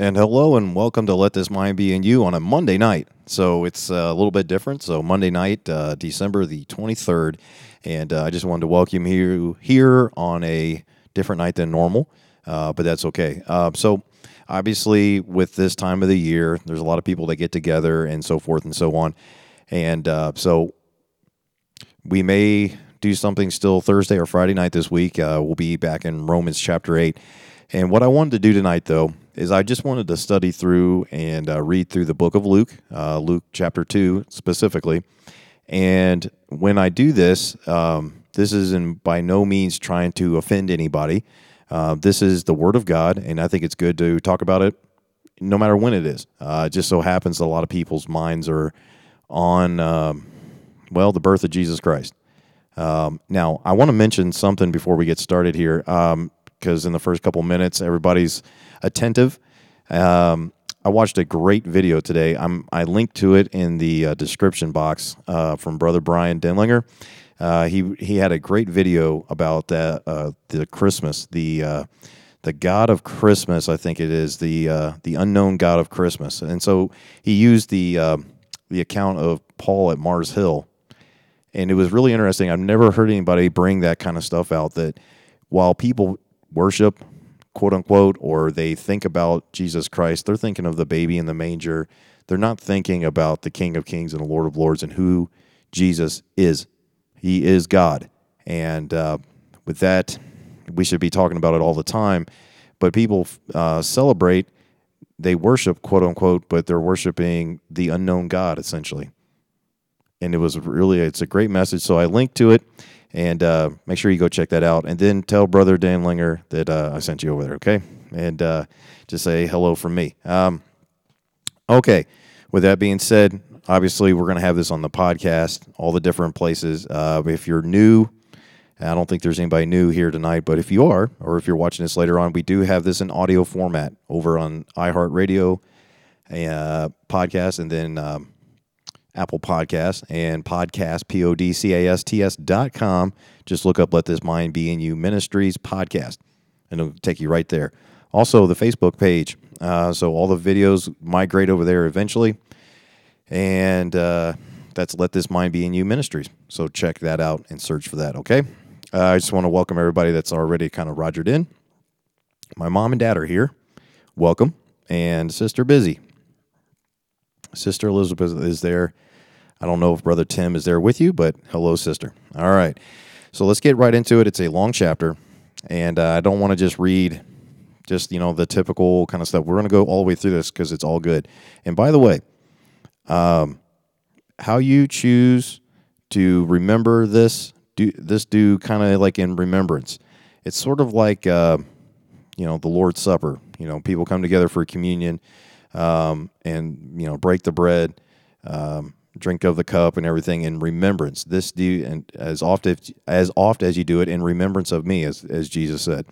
And hello and welcome to Let This Mind Be in You on a Monday night. So it's uh, a little bit different. So Monday night, uh, December the 23rd. And uh, I just wanted to welcome you here on a different night than normal, uh, but that's okay. Uh, so obviously, with this time of the year, there's a lot of people that get together and so forth and so on. And uh, so we may do something still Thursday or Friday night this week. we'll be back in Romans chapter 8. And what I wanted to do tonight, though, is I just wanted to study through and uh, read through the book of Luke, uh, Luke chapter 2 specifically. And when I do this, um, this is in by no means trying to offend anybody. Uh, this is the Word of God, and I think it's good to talk about it no matter when it is. Uh, it just so happens a lot of people's minds are on, um, well, the birth of Jesus Christ. Um, now, I want to mention something before we get started here, because um, in the first couple minutes, everybody's attentive. Um, I watched a great video today. I'm, I linked to it in the uh, description box uh, from Brother Bryan Denlinger. Uh, he he had a great video about that uh, the Christmas the uh, the God of Christmas. I think it is the uh, the unknown God of Christmas, and so he used the the account of Paul at Mars Hill, and it was really interesting. I've never heard anybody bring that kind of stuff out. That while people worship quote unquote, or they think about Jesus Christ, they're thinking of the baby in the manger. They're not thinking about the King of Kings and the Lord of Lords and who Jesus is. He is God. And uh, with that, we should be talking about it all the time. But people uh, celebrate, they worship, quote unquote, but they're worshiping the unknown God, essentially. And it was really, it's a great message. So I linked to it and uh, make sure you go check that out. And then tell Brother Denlinger that uh, I sent you over there, okay? And uh, just say hello from me. Um, okay, with that being said, obviously we're going to have this on the podcast, all the different places. Uh, if you're new, I don't think there's anybody new here tonight, but if you are, or if you're watching this later on, we do have this in audio format over on iHeartRadio uh, podcast, and then um, Apple Podcasts, and podcast, P O D C A S T S dot com. Just look up Let This Mind Be in You Ministries podcast, and it'll take you right there. Also, the Facebook page. Uh, so all the videos migrate over there eventually. And uh, that's Let This Mind Be in You Ministries. So check that out and search for that, okay? Uh, I just want to welcome everybody that's already kind of rogered in. My mom and dad are here. Welcome. And Sister Busy. Sister Elizabeth is there I don't know if Brother Tim is there with you, but hello, sister. All right. So let's get right into it. It's a long chapter, and uh, I don't want to just read just, you know, the typical kind of stuff. We're going to go all the way through this because it's all good. And by the way, um, how you choose to remember this, do this do kind of like in remembrance. It's sort of like, uh, you know, the Lord's Supper. You know, people come together for communion um, and, you know, break the bread. Um, drink of the cup and everything in remembrance. This do and as often as oft as you do it in remembrance of me, as as Jesus said.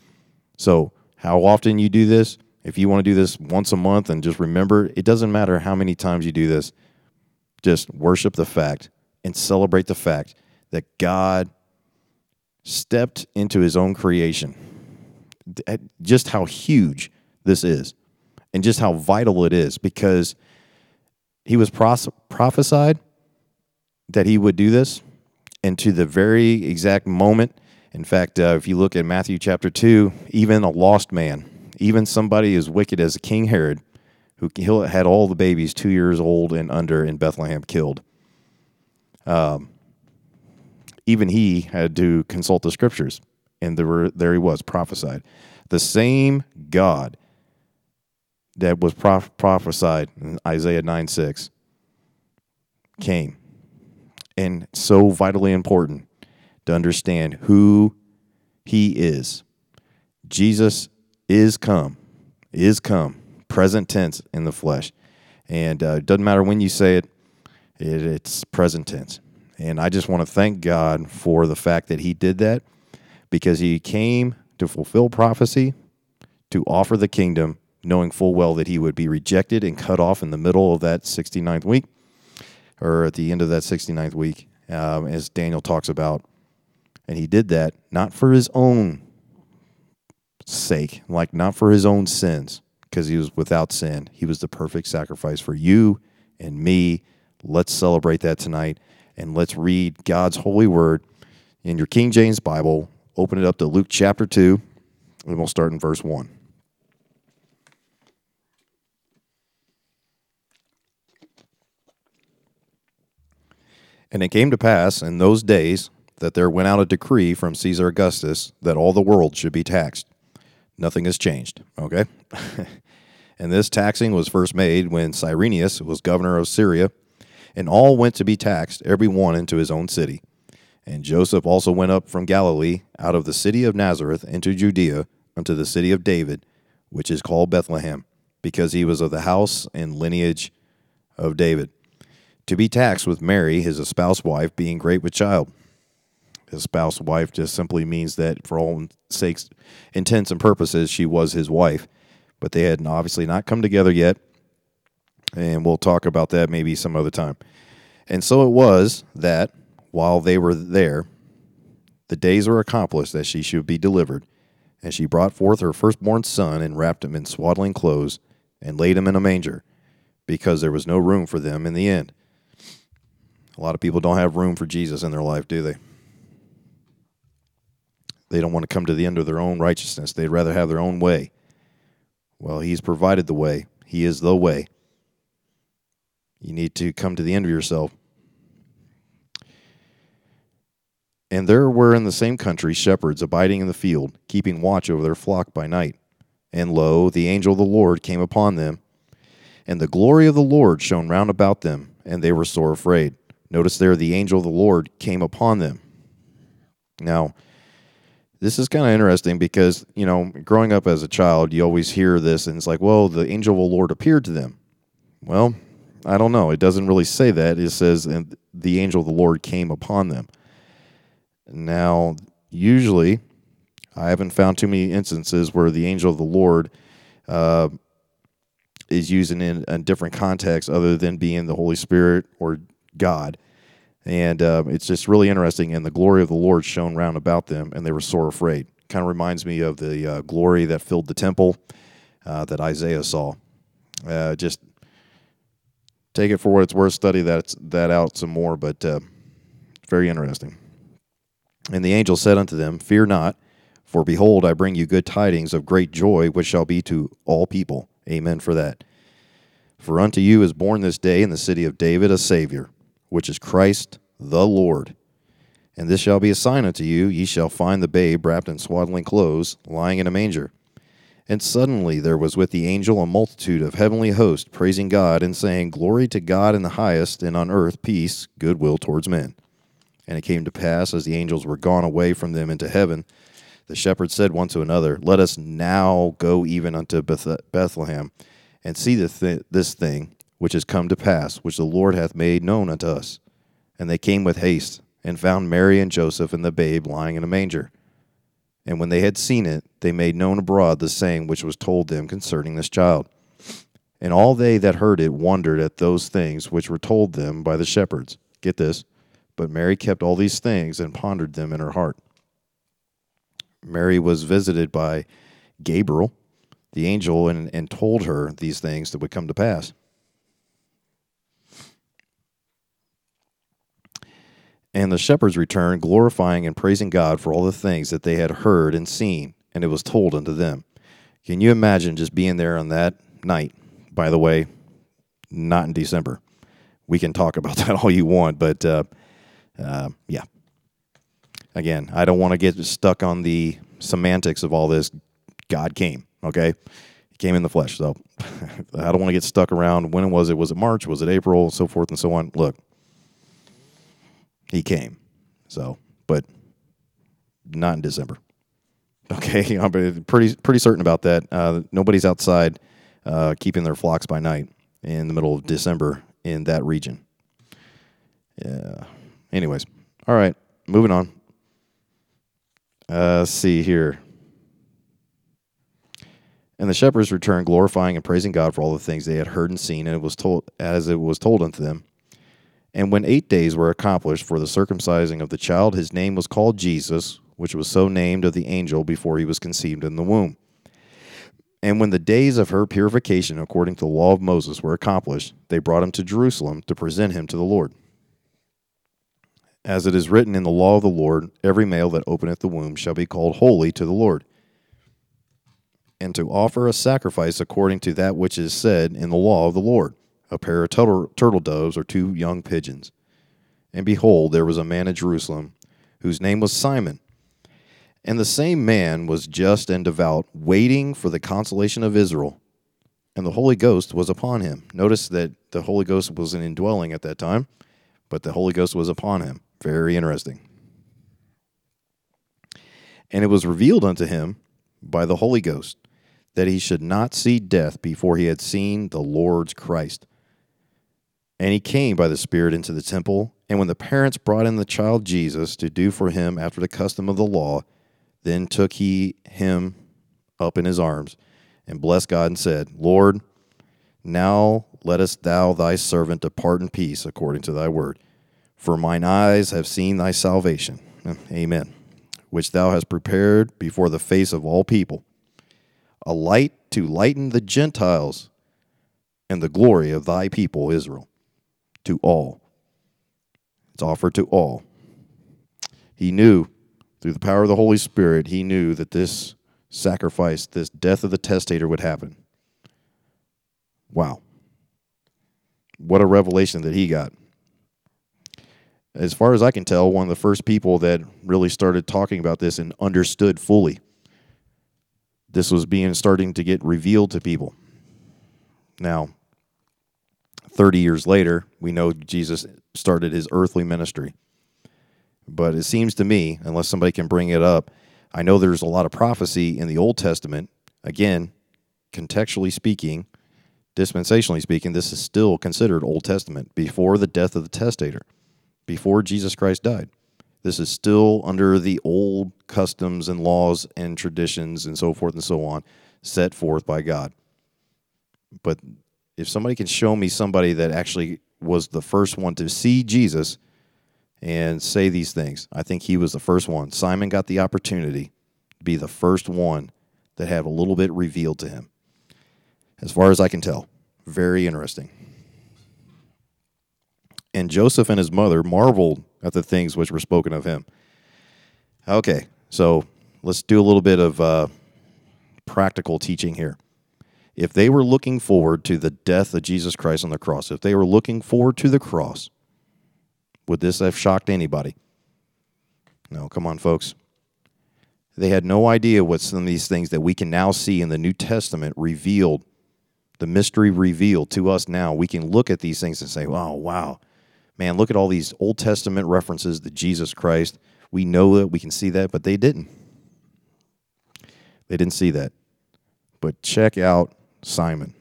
So how often you do this? If you want to do this once a month and just remember, it doesn't matter how many times you do this. Just worship the fact and celebrate the fact that God stepped into his own creation. Just how huge this is and just how vital it is because he was pros- prophesied that he would do this, and to the very exact moment. In fact, uh, if you look at Matthew chapter 2, even a lost man, even somebody as wicked as King Herod, who had all the babies two years old and under in Bethlehem killed, um, even he had to consult the scriptures, and there, were, there he was, prophesied. The same God that was prophesied in Isaiah 9 6 came. And so vitally important to understand who he is. Jesus is come, is come, present tense in the flesh. And uh, it doesn't matter when you say it, it, it's present tense. And I just want to thank God for the fact that he did that because he came to fulfill prophecy, to offer the kingdom, knowing full well that he would be rejected and cut off in the middle of that 69th week or at the end of that 69th week, um, as Daniel talks about. And he did that not for his own sake, like not for his own sins, because he was without sin. He was the perfect sacrifice for you and me. Let's celebrate that tonight and let's read God's holy word in your King James Bible. Open it up to Luke chapter 2, and we'll start in verse 1. And it came to pass in those days that there went out a decree from Caesar Augustus that all the world should be taxed. Nothing has changed, okay? and this taxing was first made when Cyrenius was governor of Syria, and all went to be taxed, every one into his own city. And Joseph also went up from Galilee, out of the city of Nazareth, into Judea, unto the city of David, which is called Bethlehem, because he was of the house and lineage of David, to be taxed with Mary, his espoused wife, being great with child. His spouse wife just simply means that, for all sakes, intents and purposes, she was his wife. But they had obviously not come together yet, and we'll talk about that maybe some other time. And so it was that while they were there, the days were accomplished that she should be delivered. And she brought forth her firstborn son and wrapped him in swaddling clothes and laid him in a manger, because there was no room for them in the inn. A lot of people don't have room for Jesus in their life, do they? They don't want to come to the end of their own righteousness. They'd rather have their own way. Well, He's provided the way, He is the way. You need to come to the end of yourself. And there were in the same country shepherds abiding in the field, keeping watch over their flock by night. And lo, the angel of the Lord came upon them, and the glory of the Lord shone round about them, and they were sore afraid. Notice there, the angel of the Lord came upon them. Now, this is kind of interesting because, you know, growing up as a child, you always hear this, and it's like, well, the angel of the Lord appeared to them. Well, I don't know. It doesn't really say that. It says, and the angel of the Lord came upon them. Now, usually, I haven't found too many instances where the angel of the Lord uh, is used in a different context other than being the Holy Spirit or God. And uh, it's just really interesting. And the glory of the Lord shone round about them, and they were sore afraid. Kind of reminds me of the uh, glory that filled the temple uh, that Isaiah saw. Uh, just take it for what it's worth. Study that that out some more, but uh, very interesting. And the angel said unto them, Fear not, for behold, I bring you good tidings of great joy, which shall be to all people. Amen for that. For unto you is born this day in the city of David a Savior which is Christ the Lord. And this shall be a sign unto you ye shall find the babe wrapped in swaddling clothes, lying in a manger. And suddenly there was with the angel a multitude of heavenly hosts, praising God and saying, Glory to God in the highest, and on earth peace, goodwill towards men. And it came to pass, as the angels were gone away from them into heaven, the shepherds said one to another, Let us now go even unto Beth- Bethlehem, and see th- this thing which is come to pass, which the Lord hath made known unto us. And they came with haste, and found Mary and Joseph and the babe lying in a manger. And when they had seen it, they made known abroad the saying which was told them concerning this child. And all they that heard it wondered at those things which were told them by the shepherds. Get this. But Mary kept all these things and pondered them in her heart. Mary was visited by Gabriel, the angel, and, and told her these things that would come to pass. And the shepherds returned, glorifying and praising God for all the things that they had heard and seen, and it was told unto them. Can you imagine just being there on that night? By the way, not in December. We can talk about that all you want, but uh, uh, yeah. Again, I don't want to get stuck on the semantics of all this. God came, okay? He came in the flesh. So I don't want to get stuck around when was it? Was it March? Was it April? So forth and so on. Look, he came. So, but not in December. Okay, I'm pretty pretty certain about that. Uh, nobody's outside uh, keeping their flocks by night in the middle of December in that region. Yeah. Anyways, all right, moving on. Uh, see here. And the shepherds returned, glorifying and praising God for all the things they had heard and seen, and it was told as it was told unto them. And when eight days were accomplished for the circumcising of the child, his name was called Jesus, which was so named of the angel before he was conceived in the womb. And when the days of her purification according to the law of Moses were accomplished, they brought him to Jerusalem to present him to the Lord. As it is written in the law of the Lord, every male that openeth the womb shall be called holy to the Lord. And to offer a sacrifice according to that which is said in the law of the Lord, a pair of turtle, turtle doves or two young pigeons. And behold, there was a man in Jerusalem whose name was Simon. And the same man was just and devout, waiting for the consolation of Israel. And the Holy Ghost was upon him. Notice that the Holy Ghost wasn't indwelling at that time, but the Holy Ghost was upon him. Very interesting. And it was revealed unto him by the Holy Ghost that he should not see death before he had seen the Lord's Christ. And he came by the Spirit into the temple. And when the parents brought in the child Jesus to do for him after the custom of the law, then took he him up in his arms and blessed God and said, Lord, now lettest thou thy servant depart in peace according to thy word. For mine eyes have seen thy salvation. Eh, amen. Which thou hast prepared before the face of all people, a light to lighten the Gentiles and the glory of thy people Israel. To all. It's offered to all. He knew through the power of the Holy Spirit, he knew that this sacrifice, this death of the testator would happen. Wow. What a revelation that he got. As far as I can tell, one of the first people that really started talking about this and understood fully. This was being starting to get revealed to people. Now, 30 years later, we know Jesus started his earthly ministry. But it seems to me, unless somebody can bring it up, I know there's a lot of prophecy in the Old Testament. Again, contextually speaking, dispensationally speaking, this is still considered Old Testament before the death of the testator, before Jesus Christ died. This is still under the old customs and laws and traditions and so forth and so on set forth by God. But if somebody can show me somebody that actually was the first one to see Jesus and say these things. I think he was the first one. Simon got the opportunity to be the first one that had a little bit revealed to him. As far as I can tell, very interesting. And Joseph and his mother marveled at the things which were spoken of him. Okay, so let's do a little bit of uh, practical teaching here. If they were looking forward to the death of Jesus Christ on the cross, if they were looking forward to the cross, would this have shocked anybody? No, come on, folks. They had no idea what some of these things that we can now see in the New Testament revealed, the mystery revealed to us now. We can look at these things and say, oh, wow, man, look at all these Old Testament references to Jesus Christ. We know that, we can see that, but they didn't. They didn't see that. But check out Simon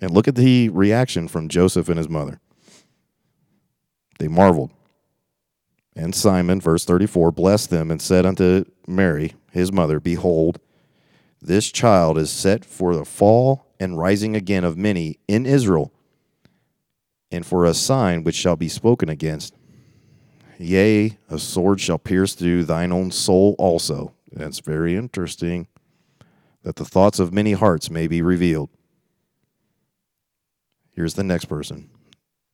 and look at the reaction from Joseph and his mother. They marveled. And Simon, verse 34, blessed them and said unto Mary, his mother, Behold, this child is set for the fall and rising again of many in Israel, and for a sign which shall be spoken against. Yea, a sword shall pierce through thine own soul also. That's very interesting. That the thoughts of many hearts may be revealed. Here's the next person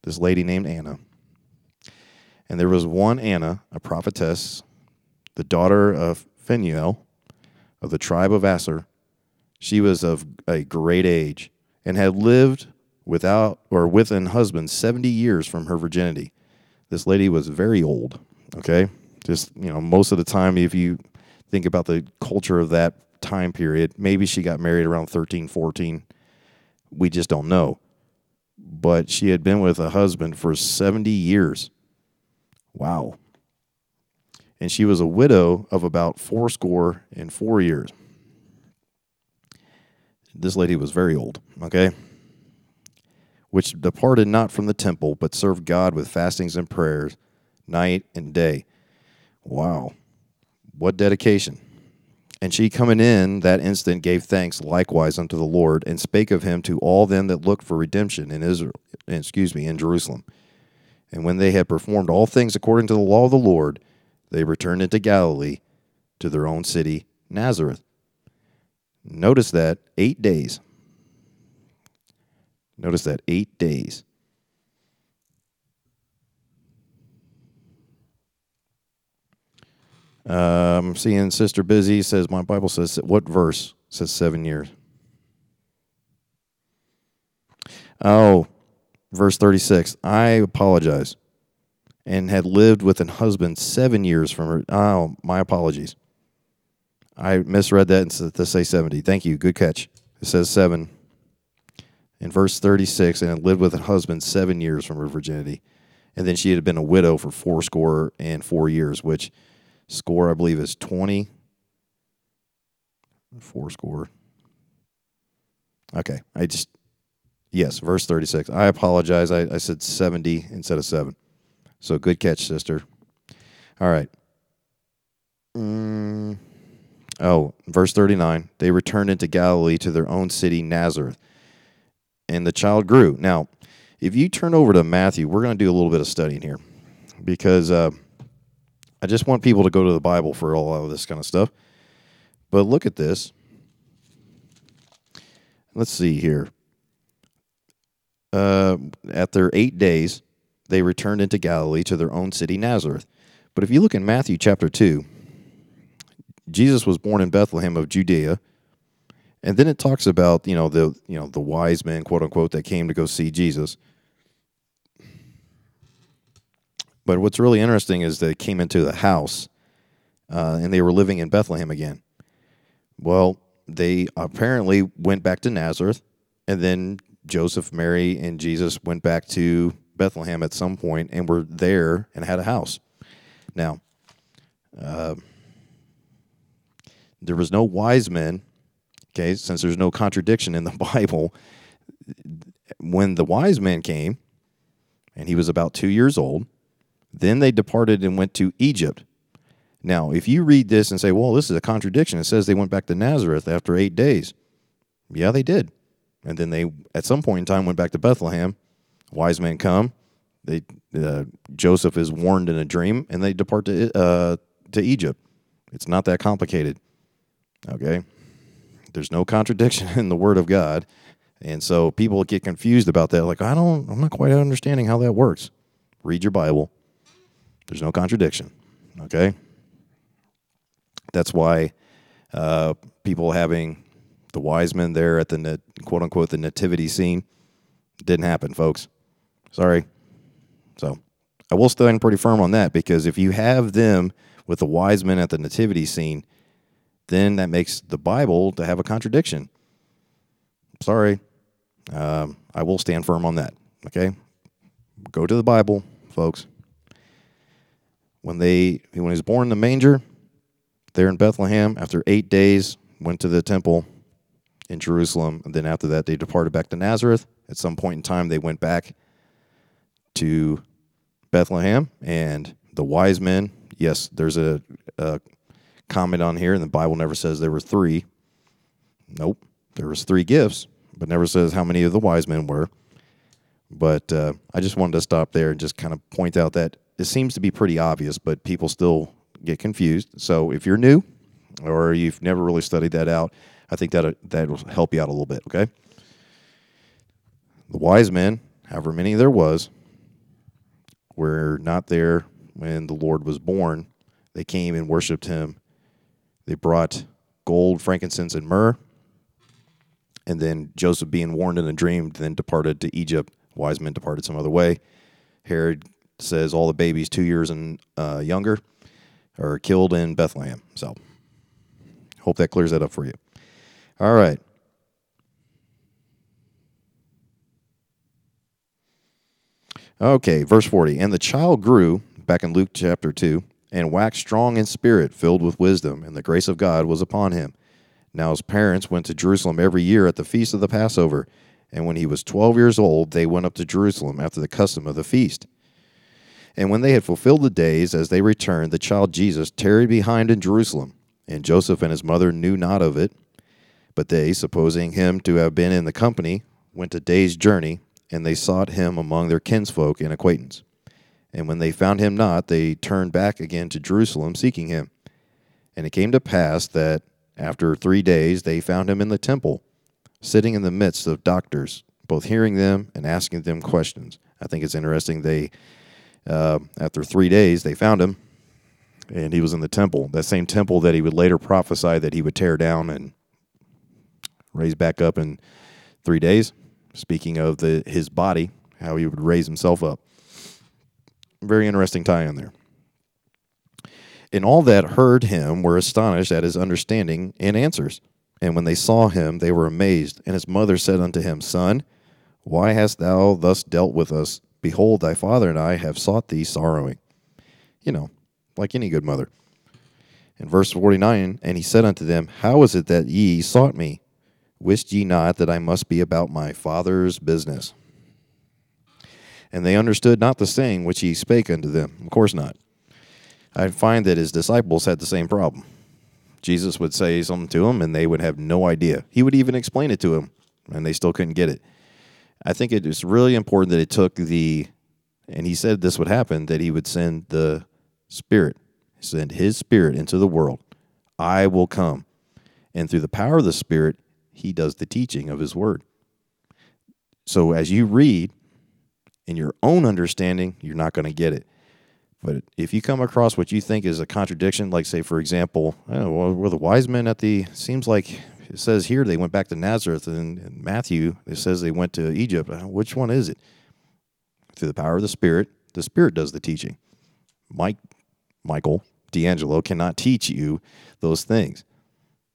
this lady named Anna. And there was one Anna, a prophetess, the daughter of Phanuel of the tribe of Aser. She was of a great age and had lived without or with an husband 70 years from her virginity. This lady was very old, okay? Just, you know, most of the time, if you think about the culture of that time period, maybe she got married around 13, 14. We just don't know. But she had been with a husband for 70 years. Wow. And she was a widow of about fourscore and four years. This lady was very old, okay? Which departed not from the temple, but served God with fastings and prayers night and day. Wow. What dedication. And she coming in that instant gave thanks likewise unto the Lord, and spake of him to all them that looked for redemption in Israel excuse me, in Jerusalem. And when they had performed all things according to the law of the Lord, they returned into Galilee to their own city, Nazareth. Notice that eight days. Notice that eight days. Um, seeing Sister Busy says, My Bible says, what verse says seven years? Oh, verse 36. I apologize and had lived with an husband seven years from her. Oh, my apologies. I misread that and said to say 70. Thank you. Good catch. It says seven. In verse 36, and had lived with a husband seven years from her virginity. And then she had been a widow for four score and four years, which score, I believe, is 20. Four score. Okay. I just, yes, verse 36. I apologize. I, I said 70 instead of seven. So good catch, sister. All right. Mm. Oh, verse 39. They returned into Galilee to their own city, Nazareth. And the child grew. Now, if you turn over to Matthew, we're going to do a little bit of studying here because uh, I just want people to go to the Bible for all of this kind of stuff. But look at this. Let's see here. Uh, at their eight days, they returned into Galilee to their own city, Nazareth. But if you look in Matthew chapter 2, Jesus was born in Bethlehem of Judea. And then it talks about, you know, the you know, the wise men, quote unquote, that came to go see Jesus. But what's really interesting is they came into the house uh, and they were living in Bethlehem again. Well, they apparently went back to Nazareth, and then Joseph, Mary, and Jesus went back to Bethlehem at some point and were there and had a house. Now, uh, there was no wise men, okay, since there's no contradiction in the Bible. When the wise men came, and he was about two years old, then they departed and went to Egypt. Now, if you read this and say, well, this is a contradiction, it says they went back to Nazareth after eight days. Yeah, they did. And then they, at some point in time, went back to Bethlehem wise men come. They uh, Joseph is warned in a dream, and they depart to uh, to Egypt. It's not that complicated. Okay, there's no contradiction in the Word of God, and so people get confused about that. Like I don't, I'm not quite understanding how that works. Read your Bible. There's no contradiction. Okay, that's why uh, people having the wise men there at the quote unquote the nativity scene didn't happen, folks. Sorry. So I will stand pretty firm on that because if you have them with the wise men at the nativity scene, then that makes the Bible to have a contradiction. Sorry. Um, I will stand firm on that. Okay? Go to the Bible, folks. When they when he was born in the manger, there in Bethlehem, after eight days, went to the temple in Jerusalem, and then after that they departed back to Nazareth. At some point in time, they went back to Bethlehem and the wise men. Yes, there's a, a comment on here, and the Bible never says there were three. Nope, there was three gifts, but never says how many of the wise men were. But uh, I just wanted to stop there and just kind of point out that it seems to be pretty obvious, but people still get confused. So if you're new or you've never really studied that out, I think that uh, that will help you out a little bit. Okay. The wise men, however many there was, were not there when the Lord was born. They came and worshiped him. They brought gold, frankincense, and myrrh. And then Joseph, being warned in a dream, then departed to Egypt. Wise men departed some other way. Herod says all the babies two years and uh, younger are killed in Bethlehem. So, hope that clears that up for you. All right. Okay, verse 40. And the child grew, back in Luke chapter 2, and waxed strong in spirit, filled with wisdom, and the grace of God was upon him. Now his parents went to Jerusalem every year at the feast of the Passover. And when he was twelve years old, they went up to Jerusalem after the custom of the feast. And when they had fulfilled the days, as they returned, the child Jesus tarried behind in Jerusalem. And Joseph and his mother knew not of it. But they, supposing him to have been in the company, went a day's journey and they sought him among their kinsfolk and acquaintance. And when they found him not, they turned back again to Jerusalem, seeking him. And it came to pass that after three days, they found him in the temple, sitting in the midst of doctors, both hearing them and asking them questions. I think it's interesting. They, uh, after three days, they found him, and he was in the temple, that same temple that he would later prophesy that he would tear down and raise back up in three days. Speaking of the his body, how he would raise himself up. Very interesting tie in there. And all that heard him were astonished at his understanding and answers. And when they saw him, they were amazed. And his mother said unto him, Son, why hast thou thus dealt with us? Behold, thy father and I have sought thee sorrowing. You know, like any good mother. In verse 49, and he said unto them, How is it that ye sought me? Wist ye not that I must be about my father's business? And they understood not the saying which he spake unto them. Of course not. I find that his disciples had the same problem. Jesus would say something to them, and they would have no idea. He would even explain it to them, and they still couldn't get it. I think it is really important that it took the, and he said this would happen, that he would send the Spirit, send his Spirit into the world. I will come. And through the power of the Spirit, he does the teaching of his word. So as you read in your own understanding, you're not going to get it. But if you come across what you think is a contradiction, like say, for example, know, well, were the wise men at the? Seems like it says here they went back to Nazareth, and in Matthew it says they went to Egypt. Uh, which one is it? Through the power of the Spirit, the Spirit does the teaching. Mike, Michael D'Angelo cannot teach you those things.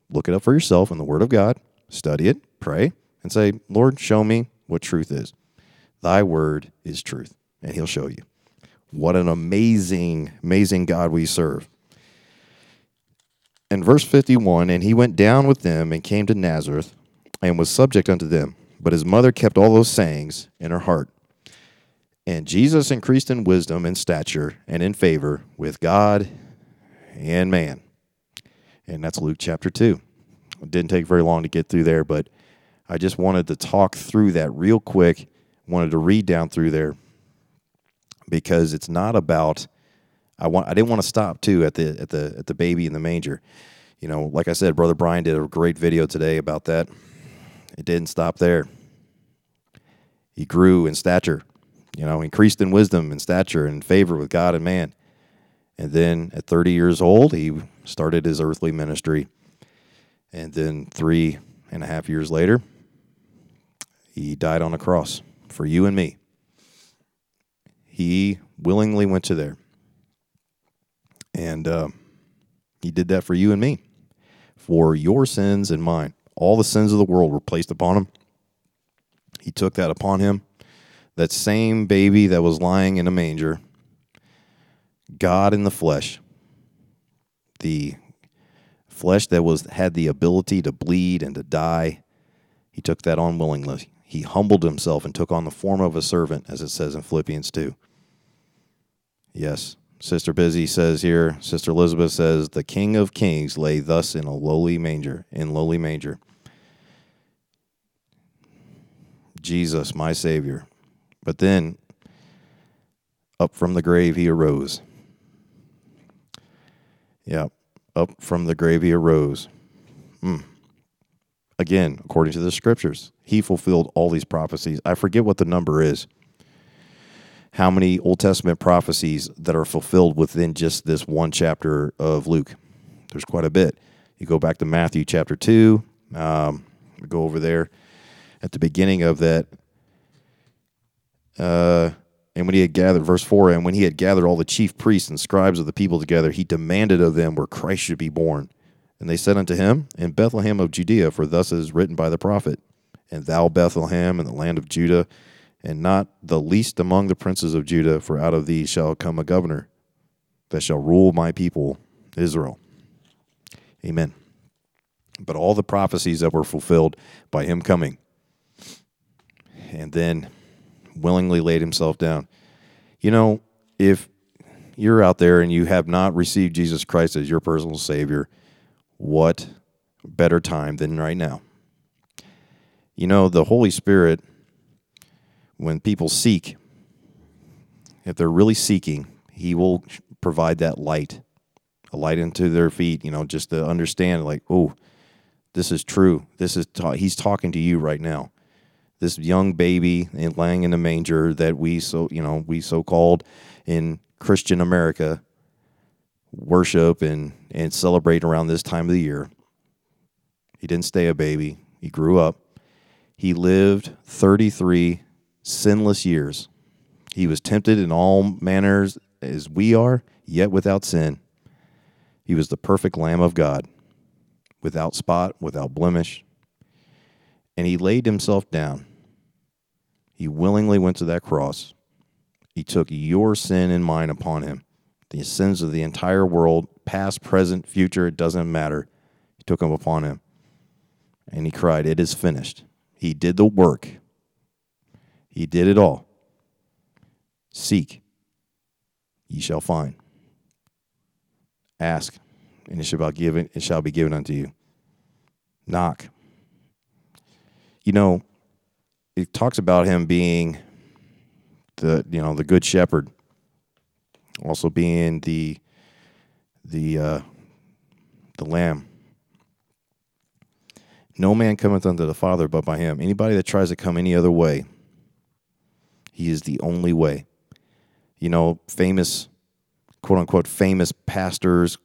Look it up for yourself in the Word of God, study it, pray, and say, Lord, show me what truth is. Thy word is truth, and He'll show you. What an amazing, amazing God we serve. In verse 51, and he went down with them and came to Nazareth and was subject unto them. But his mother kept all those sayings in her heart. And Jesus increased in wisdom and stature and in favor with God and man. And that's Luke chapter 2. It didn't take very long to get through there, but I just wanted to talk through that real quick. Wanted to read down through there because it's not about I want I didn't want to stop too at the at the at the baby in the manger. You know, like I said, brother Bryan did a great video today about that. It didn't stop there. He grew in stature, you know, increased in wisdom and stature and favor with God and man. And then at 30 years old, he started his earthly ministry. And then three and a half years later, he died on a cross for you and me. He willingly went to there. And uh, he did that for you and me, for your sins and mine. All the sins of the world were placed upon him. He took that upon him. That same baby that was lying in a manger, God in the flesh, the flesh that was had the ability to bleed and to die, he took that on willingly. He humbled himself and took on the form of a servant, as it says in Philippians 2. Yes. Sister Busy says here, Sister Elizabeth says, the King of Kings lay thus in a lowly manger, in lowly manger. Jesus, my Savior. But then, up from the grave he arose. Yeah, up from the grave he arose. Mm. Again, according to the scriptures, he fulfilled all these prophecies. I forget what the number is how many Old Testament prophecies that are fulfilled within just this one chapter of Luke. There's quite a bit. You go back to Matthew chapter 2, um, go over there at the beginning of that. Uh, and when he had gathered, verse 4, and when he had gathered all the chief priests and scribes of the people together, he demanded of them where Christ should be born. And they said unto him, In Bethlehem of Judea, for thus is written by the prophet, And thou, Bethlehem, in the land of Judah, and not the least among the princes of Judah, for out of thee shall come a governor that shall rule my people, Israel. Amen. But all the prophecies that were fulfilled by him coming, and then willingly laid himself down. You know, if you're out there and you have not received Jesus Christ as your personal Savior, what better time than right now? You know, the Holy Spirit when people seek, if they're really seeking, He will provide that light, a light into their feet, you know, just to understand, like, oh, This is true. This is ta- he's talking to you right now. This young baby laying in the manger that we so you know we so called in Christian America worship and and celebrate around this time of the year. He didn't stay a baby. He grew up. He lived 33 sinless years. He was tempted in all manners as we are, yet without sin. He was the perfect Lamb of God, without spot, without blemish. And he laid himself down. He willingly went to that cross. He took your sin and mine upon him, the sins of the entire world, past, present, future, it doesn't matter. He took them upon him. And he cried, It is finished. He did the work, he did it all. Seek, ye shall find. Ask, and it shall be given, it shall be given unto you. Knock. You know, it talks about him being the you know the good shepherd, also being the the uh, the lamb. No man cometh unto the Father but by him. Anybody that tries to come any other way, he is the only way. You know, famous, quote unquote, famous pastors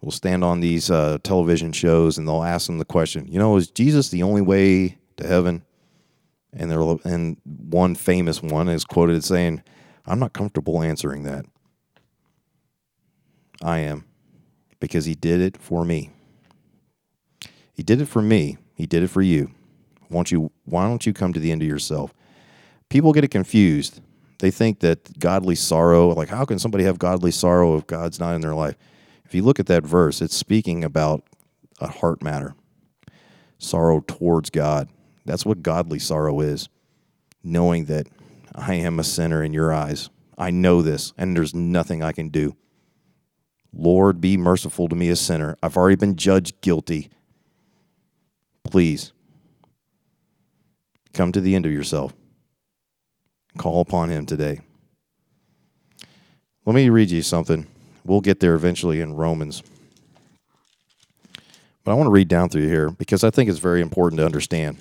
will stand on these uh, television shows and they'll ask them the question, you know, is Jesus the only way to heaven? And there, and one famous one is quoted saying, "I'm not comfortable answering that. I am, because He did it for me. He did it for me. He did it for you. Won't you? Why don't you come to the end of yourself? People get it confused. They think that godly sorrow, like how can somebody have godly sorrow if God's not in their life? If you look at that verse, it's speaking about a heart matter, sorrow towards God. That's what godly sorrow is. Knowing that I am a sinner in your eyes. I know this, and there's nothing I can do. Lord, be merciful to me, a sinner. I've already been judged guilty. Please come to the end of yourself. Call upon Him today. Let me read you something. We'll get there eventually in Romans. But I want to read down through here because I think it's very important to understand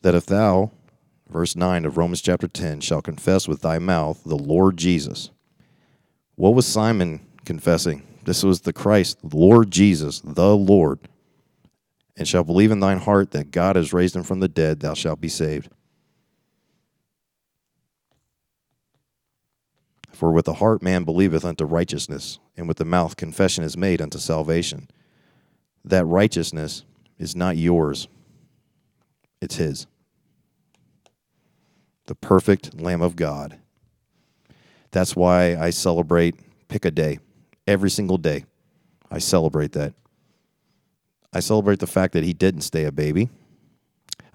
that if thou, verse 9 of Romans chapter 10, shall confess with thy mouth the Lord Jesus. What was Simon confessing? This was the Christ, the Lord Jesus, the Lord. And shall believe in thine heart that God has raised him from the dead, thou shalt be saved. For with the heart man believeth unto righteousness, and with the mouth confession is made unto salvation. That righteousness is not yours, it's His. The perfect Lamb of God. That's why I celebrate, pick a day, every single day. I celebrate that. I celebrate the fact that He didn't stay a baby.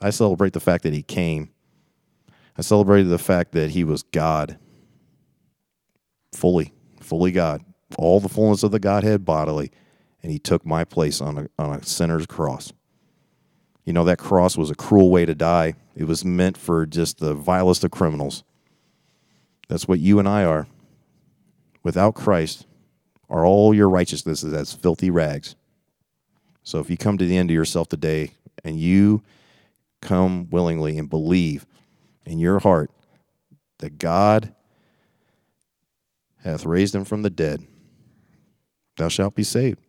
I celebrate the fact that He came. I celebrate the fact that He was God, fully, fully God, all the fullness of the Godhead bodily, and He took my place on a, on a sinner's cross. You know, that cross was a cruel way to die. It was meant for just the vilest of criminals. That's what you and I are. Without Christ, are all your righteousnesses as filthy rags. So if you come to the end of yourself today and you come willingly and believe in your heart that God hath raised him from the dead, thou shalt be saved.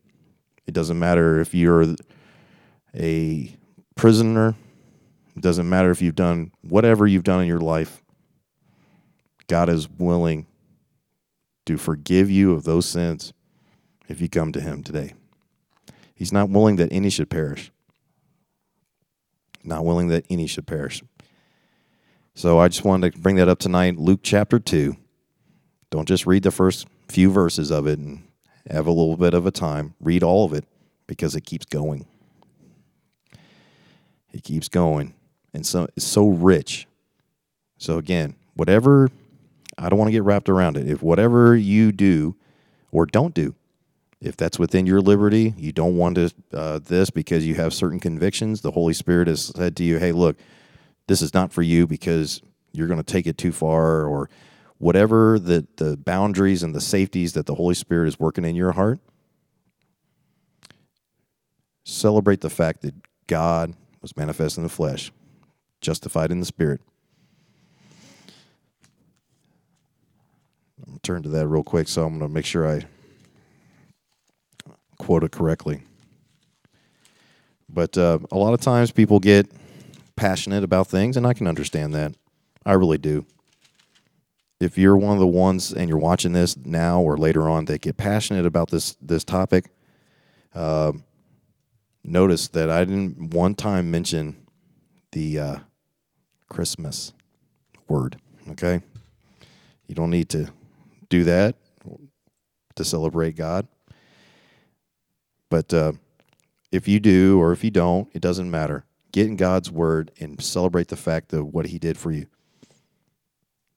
It doesn't matter if you're a prisoner. It doesn't matter if you've done whatever you've done in your life. God is willing to forgive you of those sins if you come to Him today. He's not willing that any should perish. Not willing that any should perish. So I just wanted to bring that up tonight. Luke chapter 2. Don't just read the first few verses of it and have a little bit of a time. Read all of it because it keeps going. It keeps going. And so it's so rich. So again, whatever I don't want to get wrapped around it. If whatever you do or don't do, if that's within your liberty, you don't want to, uh, this because you have certain convictions, the Holy Spirit has said to you, hey, look, this is not for you because you're going to take it too far or whatever the, the boundaries and the safeties that the Holy Spirit is working in your heart, celebrate the fact that God was manifest in the flesh, justified in the spirit. I'm going to turn to that real quick, so I'm going to make sure I quote it correctly. But uh, a lot of times people get passionate about things, and I can understand that. I really do. If you're one of the ones and you're watching this now or later on that get passionate about this this topic, uh, notice that I didn't one time mention the uh, Christmas word. Okay, you don't need to do that to celebrate God. But uh, if you do or if you don't, it doesn't matter. Get in God's word and celebrate the fact of what He did for you.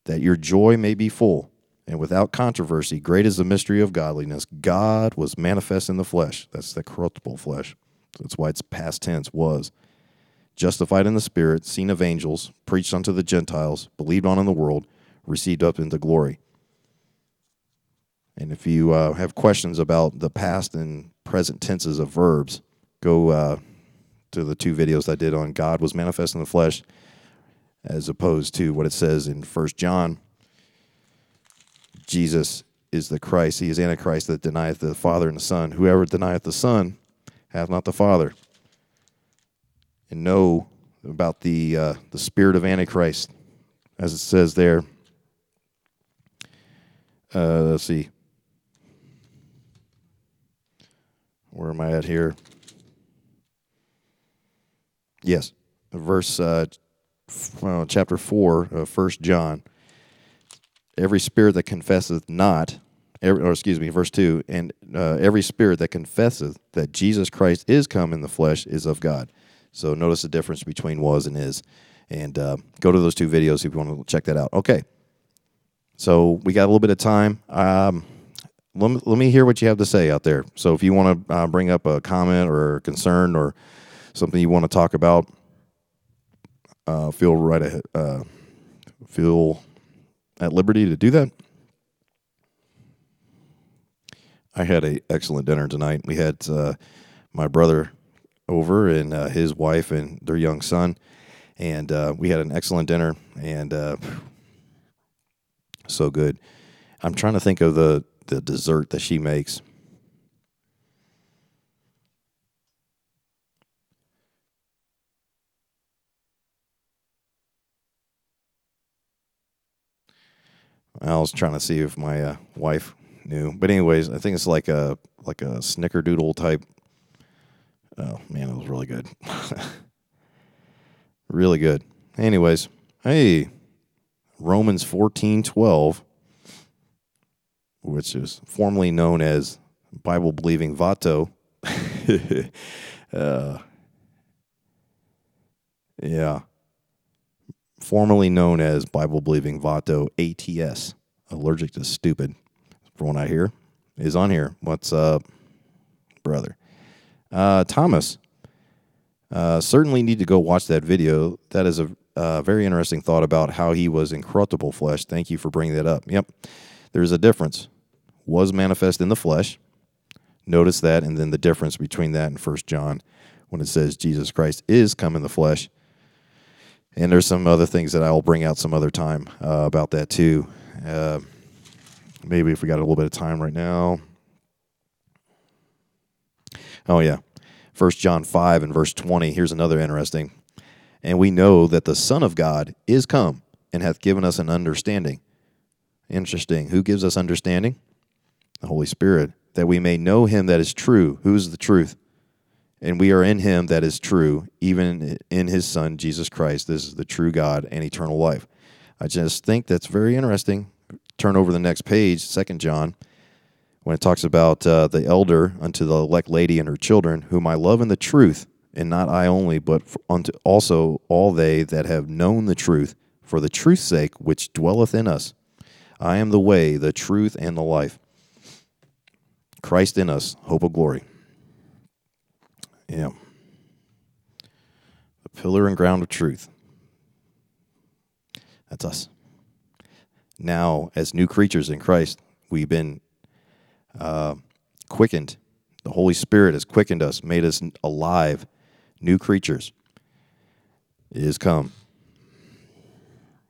That your joy may be full. And without controversy, great is the mystery of godliness. God was manifest in the flesh. That's the corruptible flesh. That's why it's past tense was. Justified in the Spirit, seen of angels, preached unto the Gentiles, believed on in the world, received up into glory. And if you uh, have questions about the past and present tenses of verbs, go uh, to the two videos I did on God was manifest in the flesh, as opposed to what it says in First John. Jesus is the Christ; he is Antichrist that denieth the Father and the Son. Whoever denieth the Son hath not the Father. And know about the uh, the spirit of Antichrist, as it says there. Uh, let's see. Where am I at here? Yes, verse uh, well, chapter four of First John. Every spirit that confesseth not, every, or excuse me, verse two, and uh, every spirit that confesseth that Jesus Christ is come in the flesh is of God. So notice the difference between was and is, and uh, go to those two videos if you want to check that out. Okay, so we got a little bit of time. Um, let me, let me hear what you have to say out there. So if you want to uh, bring up a comment or concern or something you want to talk about, uh, feel right uh, feel at liberty to do that. I had a excellent dinner tonight. We had uh, my brother over and uh, his wife and their young son, and uh, we had an excellent dinner and uh, so good. I'm trying to think of the the dessert that she makes. I was trying to see if my uh, wife knew, but anyways, I think it's like a like a snickerdoodle type. Oh man, it was really good, really good. Anyways, hey, Romans fourteen twelve, which is formerly known as Bible believing Vato. uh, yeah formerly known as Bible believing Vato ATS, allergic to stupid, from what I hear, is on here. What's up, brother? Uh, Thomas, uh, certainly need to go watch that video. That is a uh, very interesting thought about how he was incorruptible flesh. Thank you for bringing that up. Yep, there's a difference. Was manifest in the flesh. Notice that, and then the difference between that and First John, when it says Jesus Christ is come in the flesh and there's some other things that I will bring out some other time uh, about that too. Uh, maybe if we got a little bit of time right now. Oh yeah, First John five and verse twenty. Here's another interesting. And we know that the Son of God is come and hath given us an understanding. Interesting. Who gives us understanding? The Holy Spirit, that we may know Him that is true. Who is the truth? And we are in him that is true, even in his Son, Jesus Christ. This is the true God and eternal life. I just think that's very interesting. Turn over the next page, Second John, when it talks about uh, the elder unto the elect lady and her children, whom I love in the truth, and not I only, but unto also all they that have known the truth, for the truth's sake, which dwelleth in us. I am the way, the truth, and the life. Christ in us, hope of glory. Yeah. The pillar and ground of truth. That's us. Now, as new creatures in Christ, we've been uh, quickened. The Holy Spirit has quickened us, made us alive, new creatures. It is come.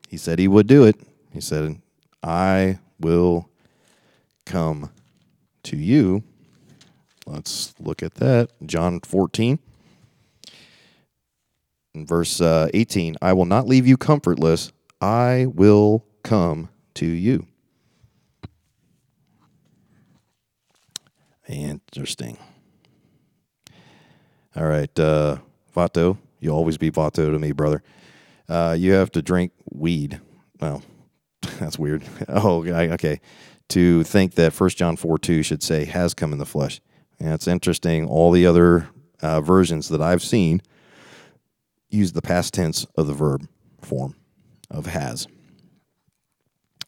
He said he would do it. He said, I will come to you. Let's look at that. John 14, verse uh, 18 I will not leave you comfortless, I will come to you. Interesting. All right, uh, Vato, you'll always be Vato to me, brother. Uh, you have to drink weed. Well, that's weird. Oh, okay. To think that First John 4 2 should say, has come in the flesh. And it's interesting. All the other uh, versions that I've seen use the past tense of the verb form of has.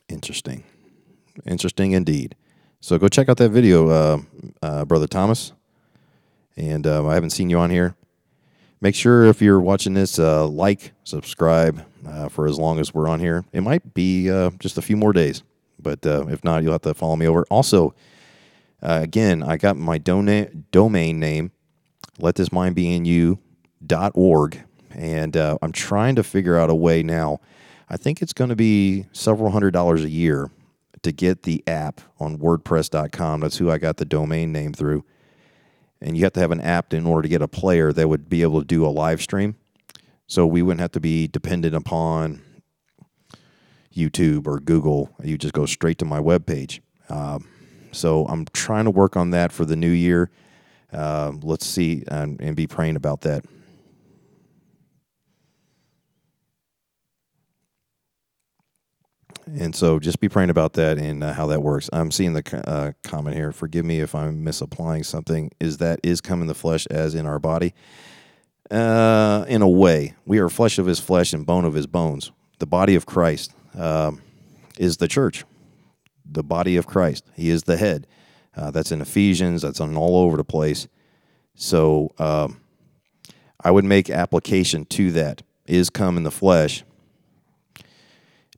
Interesting. Interesting indeed. So go check out that video, uh, uh, Brother Thomas. And uh, I haven't seen you on here. Make sure if you're watching this, uh, like, subscribe uh, for as long as we're on here. It might be uh, just a few more days, but if not, you'll have to follow me over. Also, again, I got my dona- domain name, let this mind be in you dot org and uh, I'm trying to figure out a way now. I think it's going to be several hundred dollars a year to get the app on WordPress.com. That's who I got the domain name through. And you have to have an app in order to get a player that would be able to do a live stream. So we wouldn't have to be dependent upon YouTube or Google. You just go straight to my webpage. Uh, so I'm trying to work on that for the new year. Uh, let's see and, and be praying about that. And so just be praying about that and uh, how that works. I'm seeing the uh, comment here. Forgive me if I'm misapplying something. Is that is come in the flesh as in our body? Uh, in a way, we are flesh of his flesh and bone of his bones. The body of Christ um, is the church. The body of Christ. He is the head. Uh, that's in Ephesians. That's on all over the place. So um, I would make application to that. Is come in the flesh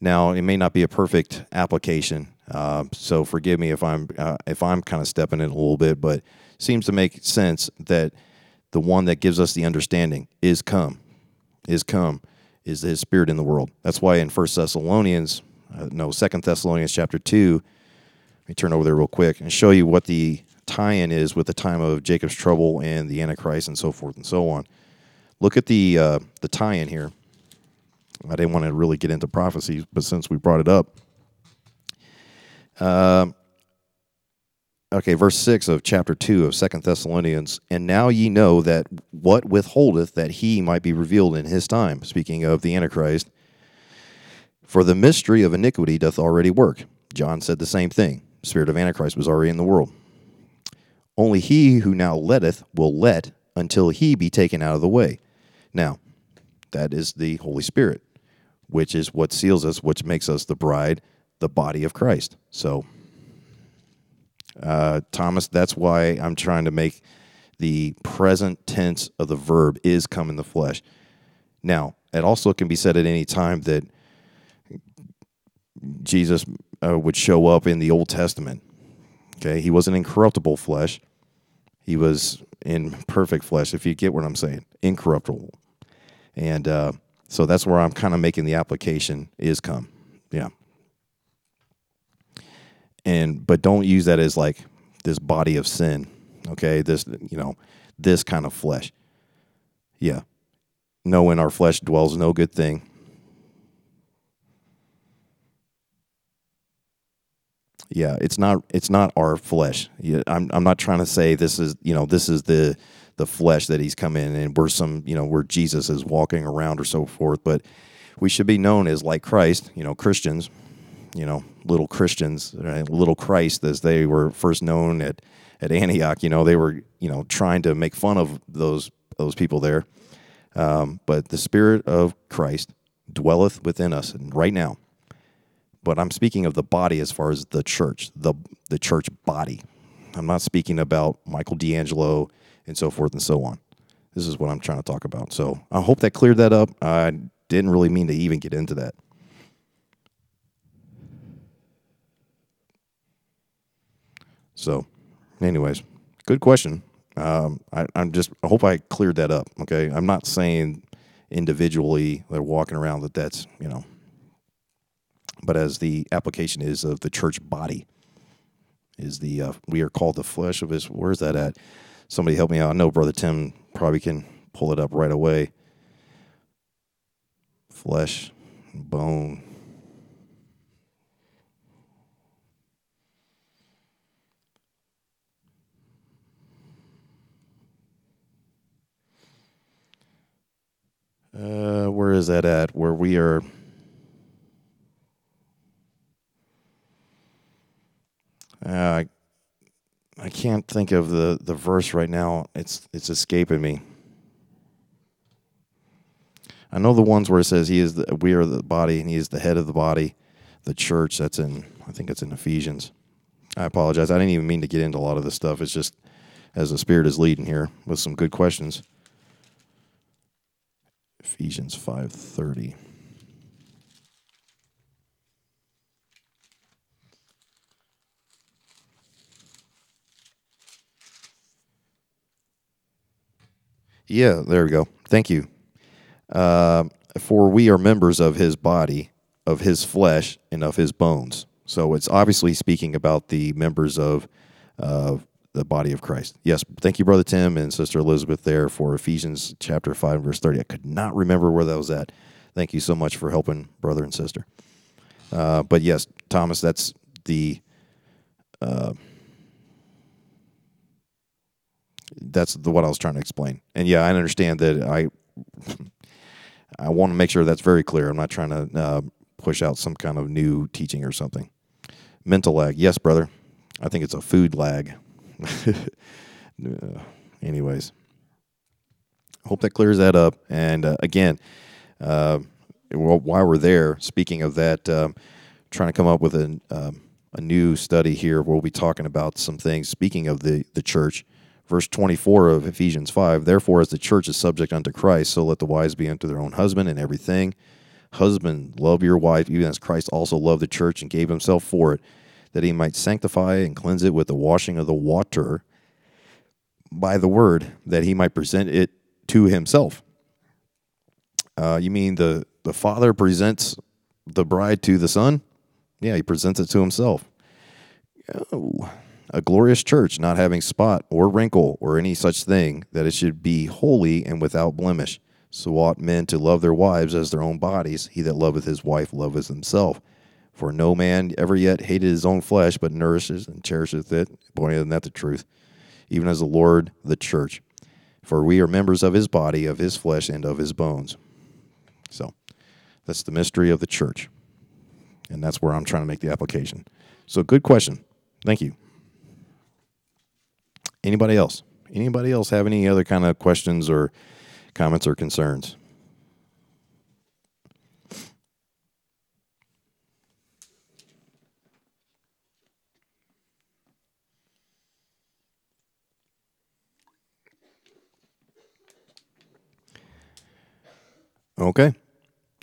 now, it may not be a perfect application, uh, so forgive me if I'm uh, if I'm kind of stepping in a little bit, but seems to make sense that the one that gives us the understanding is come, is come, is His Spirit in the world. That's why in First Thessalonians, uh, no, Second Thessalonians chapter two. Let me turn over there real quick and show you what the tie-in is with the time of Jacob's trouble and the Antichrist and so forth and so on. Look at the uh, the tie-in here. I didn't want to really get into prophecies, but since we brought it up, uh, okay, verse six of chapter two of Second Thessalonians, and now ye know that what withholdeth that he might be revealed in his time. Speaking of the Antichrist, for the mystery of iniquity doth already work. John said the same thing. Spirit of Antichrist was already in the world. Only he who now letteth will let until he be taken out of the way. Now, that is the Holy Spirit which is what seals us, which makes us the bride, the body of Christ. So, uh, Thomas, that's why I'm trying to make the present tense of the verb is come in the flesh. Now, it also can be said at any time that Jesus uh, would show up in the Old Testament. Okay, he was an incorruptible flesh. He was in perfect flesh, if you get what I'm saying, incorruptible. And uh, so that's where I'm kind of making the application is come. Yeah. And but don't use that as like this body of sin. Okay? This you know, this kind of flesh. Yeah. No, in our flesh dwells no good thing. Yeah, it's not it's not our flesh. I'm I'm not trying to say this is, you know, this is the the flesh that he's come in and we're some, you know, where Jesus is walking around or so forth. But we should be known as like Christ, you know, Christians, you know, little Christians, right? little Christ as they were first known at, at Antioch. You know, they were, you know, trying to make fun of those those people there. Um, but the Spirit of Christ dwelleth within us and right now. But I'm speaking of the body as far as the church, the the church body. I'm not speaking about Michael D'Angelo and so forth and so on. This is what I'm trying to talk about. So I hope that cleared that up. I didn't really mean to even get into that. So, anyways, good question. Um, I, I'm just I hope I cleared that up. Okay, I'm not saying individually they're walking around that that's you know, but as the application is of the church body is the uh, we are called the flesh of his. Where's that at? Somebody help me out. I know brother Tim probably can pull it up right away. Flesh, bone. Uh, where is that at? Where we are. Uh, I, I can't think of the, the verse right now. It's it's escaping me. I know the ones where it says he is the, we are the body and he is the head of the body, the church. That's in I think it's in Ephesians. I apologize. I didn't even mean to get into a lot of this stuff. It's just as the Spirit is leading here with some good questions. Ephesians 5:30. Yeah, there we go. Thank you. Uh, for we are members of his body, of his flesh, and of his bones. So it's obviously speaking about the members of uh, the body of Christ. Yes, thank you, Brother Tim and Sister Elizabeth, there for Ephesians chapter 5, verse 30. I could not remember where that was at. Thank you so much for helping, brother and sister. Uh, but yes, Thomas, that's the. Uh, that's the what I was trying to explain. And yeah, I understand that I I want to make sure that's very clear. I'm not trying to uh, push out some kind of new teaching or something. Mental lag, yes, brother. I think it's a food lag. uh, anyways, hope that clears that up. And uh, again, uh, while we're there, speaking of that, um, trying to come up with a, um, a new study here. We'll be talking about some things. Speaking of the the church, verse 24 of Ephesians 5 Therefore, as the church is subject unto Christ, so let the wives be unto their own husband in everything. Husband, love your wife, even as Christ also loved the church and gave himself for it, that he might sanctify and cleanse it with the washing of the water by the word, that he might present it to himself. Uh, you mean the, the father presents the bride to the son? Yeah, he presents it to himself. Oh a glorious church, not having spot or wrinkle or any such thing, that it should be holy and without blemish. So ought men to love their wives as their own bodies. He that loveth his wife loveth himself. For no man ever yet hated his own flesh, but nourishes and cherisheth it. Isn't that the truth? Even as the Lord the church. For we are members of his body, of his flesh, and of his bones. So that's the mystery of the church. And that's where I'm trying to make the application. So, good question. Thank you. Anybody else? Anybody else have any other kind of questions or comments or concerns? Okay.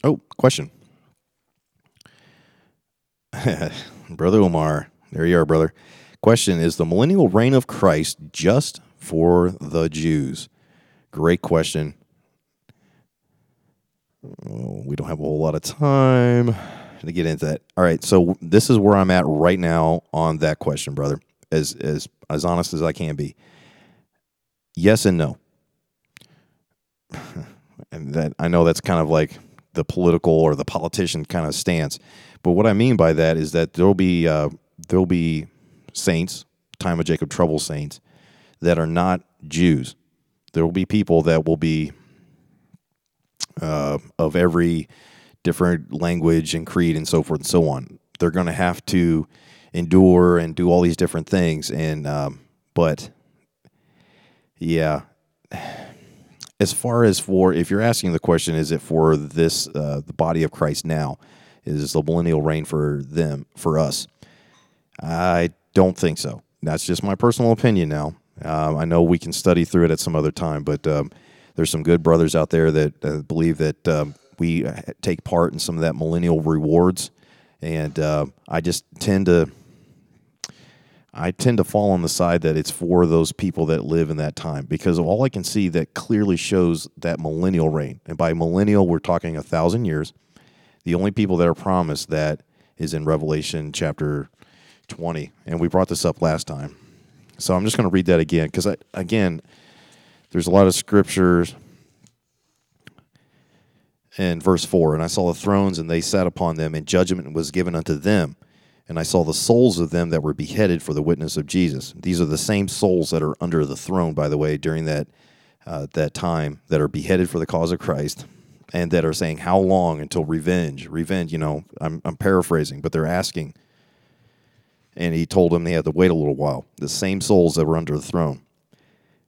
Oh, question. brother Omar, there you are, brother. Question Is the millennial reign of Christ just for the Jews? Great question. We don't have a whole lot of time to get into that. All right, so this is where I'm at right now on that question, brother. As as as honest as I can be. Yes and no. and that I know that's kind of like the political or the politician kind of stance, but what I mean by that is that there'll be uh, there'll be saints, time of Jacob trouble saints, that are not Jews. There will be people that will be uh, of every different language and creed and so forth and so on. They're going to have to endure and do all these different things. And, um, but yeah, as far as for, if you're asking the question, is it for this, uh, the body of Christ now? Is the millennial reign for them, for us? I don't think so. That's just my personal opinion now. Um, I know we can study through it at some other time, but um, there's some good brothers out there that uh, believe that um, we uh, take part in some of that millennial rewards, and uh, I just tend to. I tend to fall on the side that it's for those people that live in that time because all I can see that clearly shows that millennial reign. And by millennial, we're talking a thousand years. The only people that are promised that is in Revelation chapter 20. And we brought this up last time. So I'm just going to read that again because, again, there's a lot of scriptures in verse 4 And I saw the thrones, and they sat upon them, and judgment was given unto them. And I saw the souls of them that were beheaded for the witness of Jesus. These are the same souls that are under the throne, by the way, during that, uh, that time, that are beheaded for the cause of Christ, and that are saying, How long until revenge? Revenge, you know, I'm, I'm paraphrasing, but they're asking. And he told them they had to wait a little while. The same souls that were under the throne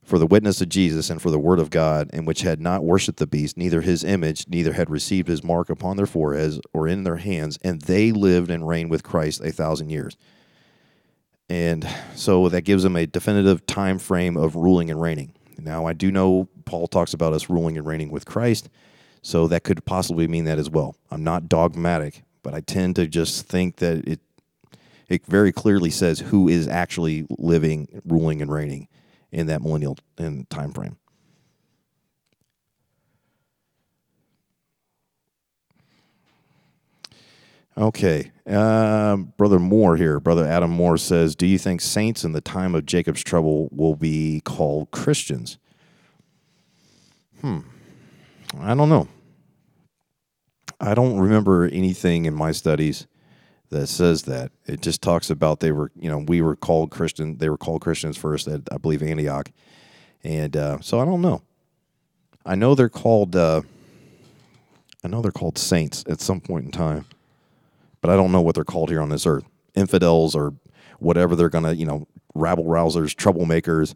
for the witness of Jesus and for the word of God, and which had not worshipped the beast, neither his image, neither had received his mark upon their foreheads or in their hands, and they lived and reigned with Christ a thousand years. And so that gives them a definitive time frame of ruling and reigning. Now, I do know Paul talks about us ruling and reigning with Christ, so that could possibly mean that as well. I'm not dogmatic, but I tend to just think that it it very clearly says who is actually living, ruling, and reigning in that millennial in time frame. Okay, um, brother Moore here, brother Adam Moore says, "Do you think saints in the time of Jacob's trouble will be called Christians?" Hmm, I don't know. I don't remember anything in my studies that says that. It just talks about they were, you know, we were called Christian. They were called Christians first at, I believe, Antioch. And uh, so I don't know. I know they're called, uh, I know they're called saints at some point in time, but I don't know what they're called here on this earth. Infidels or whatever they're going to, you know, rabble rousers, troublemakers,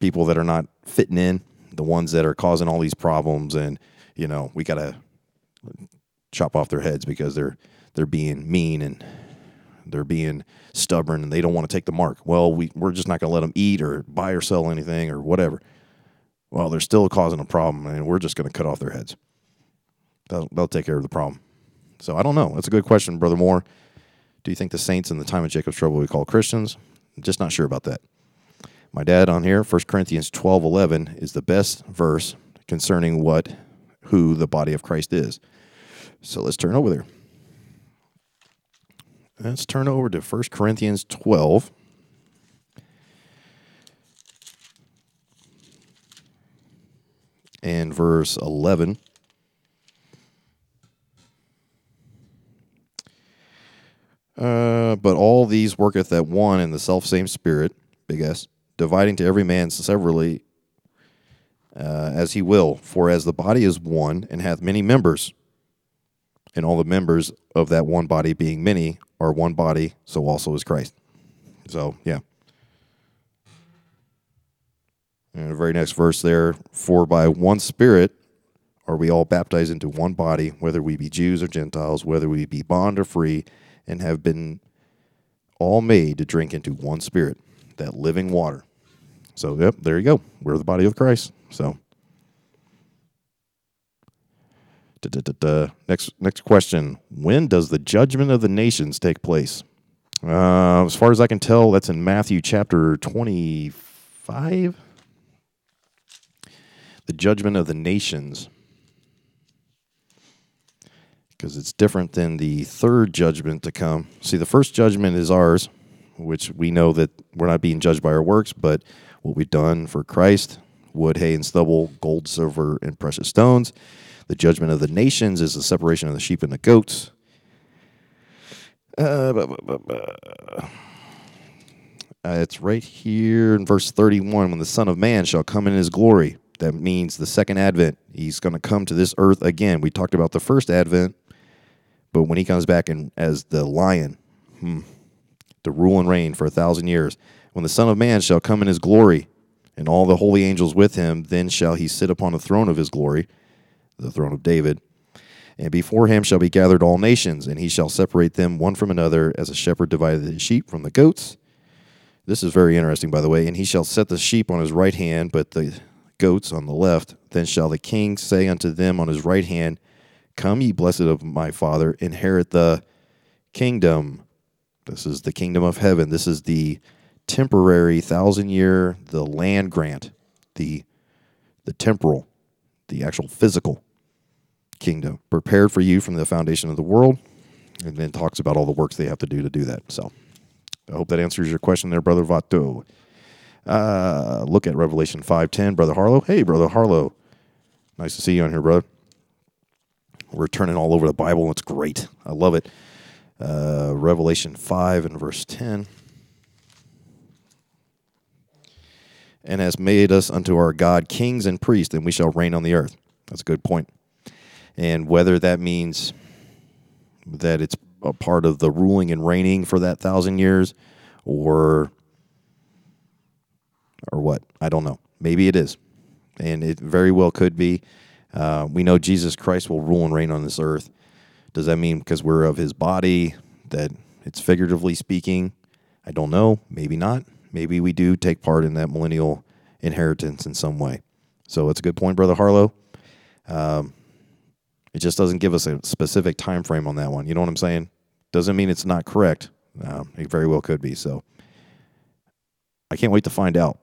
people that are not fitting in, the ones that are causing all these problems. And, you know, we got to chop off their heads because they're they're being mean and they're being stubborn and they don't want to take the mark. Well, we, we're just not going to let them eat or buy or sell anything or whatever. Well, they're still causing a problem and we're just going to cut off their heads. They'll, they'll take care of the problem. So I don't know. That's a good question, Brother Moore. Do you think the saints in the time of Jacob's trouble we call Christians? I'm just not sure about that. My dad on here, 1 Corinthians 12 11, is the best verse concerning what, who the body of Christ is. So let's turn over there. Let's turn over to 1 Corinthians 12. And verse 11. Uh, but all these worketh at one in the self same spirit, big S, dividing to every man severally uh, as he will. For as the body is one and hath many members, and all the members of that one body being many are one body, so also is Christ. So, yeah. And the very next verse there, for by one Spirit are we all baptized into one body, whether we be Jews or Gentiles, whether we be bond or free, and have been all made to drink into one Spirit, that living water. So, yep, there you go. We're the body of Christ. So, Da, da, da, next, next question. When does the judgment of the nations take place? Uh, as far as I can tell, that's in Matthew chapter 25. The judgment of the nations. Because it's different than the third judgment to come. See, the first judgment is ours, which we know that we're not being judged by our works, but what we've done for Christ wood, hay, and stubble, gold, silver, and precious stones. The judgment of the nations is the separation of the sheep and the goats. Uh, uh, it's right here in verse 31 when the Son of Man shall come in his glory. That means the second advent. He's going to come to this earth again. We talked about the first advent, but when he comes back in, as the lion, hmm, to rule and reign for a thousand years, when the Son of Man shall come in his glory, and all the holy angels with him, then shall he sit upon the throne of his glory the throne of David. And before him shall be gathered all nations, and he shall separate them one from another, as a shepherd divided his sheep from the goats. This is very interesting, by the way. And he shall set the sheep on his right hand, but the goats on the left. Then shall the king say unto them on his right hand, Come, ye blessed of my father, inherit the kingdom. This is the kingdom of heaven. This is the temporary thousand year, the land grant, the the temporal, the actual physical kingdom, prepared for you from the foundation of the world, and then talks about all the works they have to do to do that. So I hope that answers your question there, Brother Vato. Uh, look at Revelation 5.10, Brother Harlow. Hey, Brother Harlow. Nice to see you on here, brother. We're turning all over the Bible. It's great. I love it. Uh, Revelation 5 and verse 10. And has made us unto our God kings and priests, and we shall reign on the earth. That's a good point. And whether that means that it's a part of the ruling and reigning for that thousand years or or what i don't know. Maybe it is. And it very well could be. Uh, we know jesus christ will rule and reign on this earth. Does that mean because we're of his body that it's figuratively speaking? I don't know. Maybe not. Maybe we do take part in that millennial inheritance in some way. So it's a good point brother harlow. Um, it just doesn't give us a specific time frame on that one. You know what I'm saying? Doesn't mean it's not correct. Um, it very well could be. So I can't wait to find out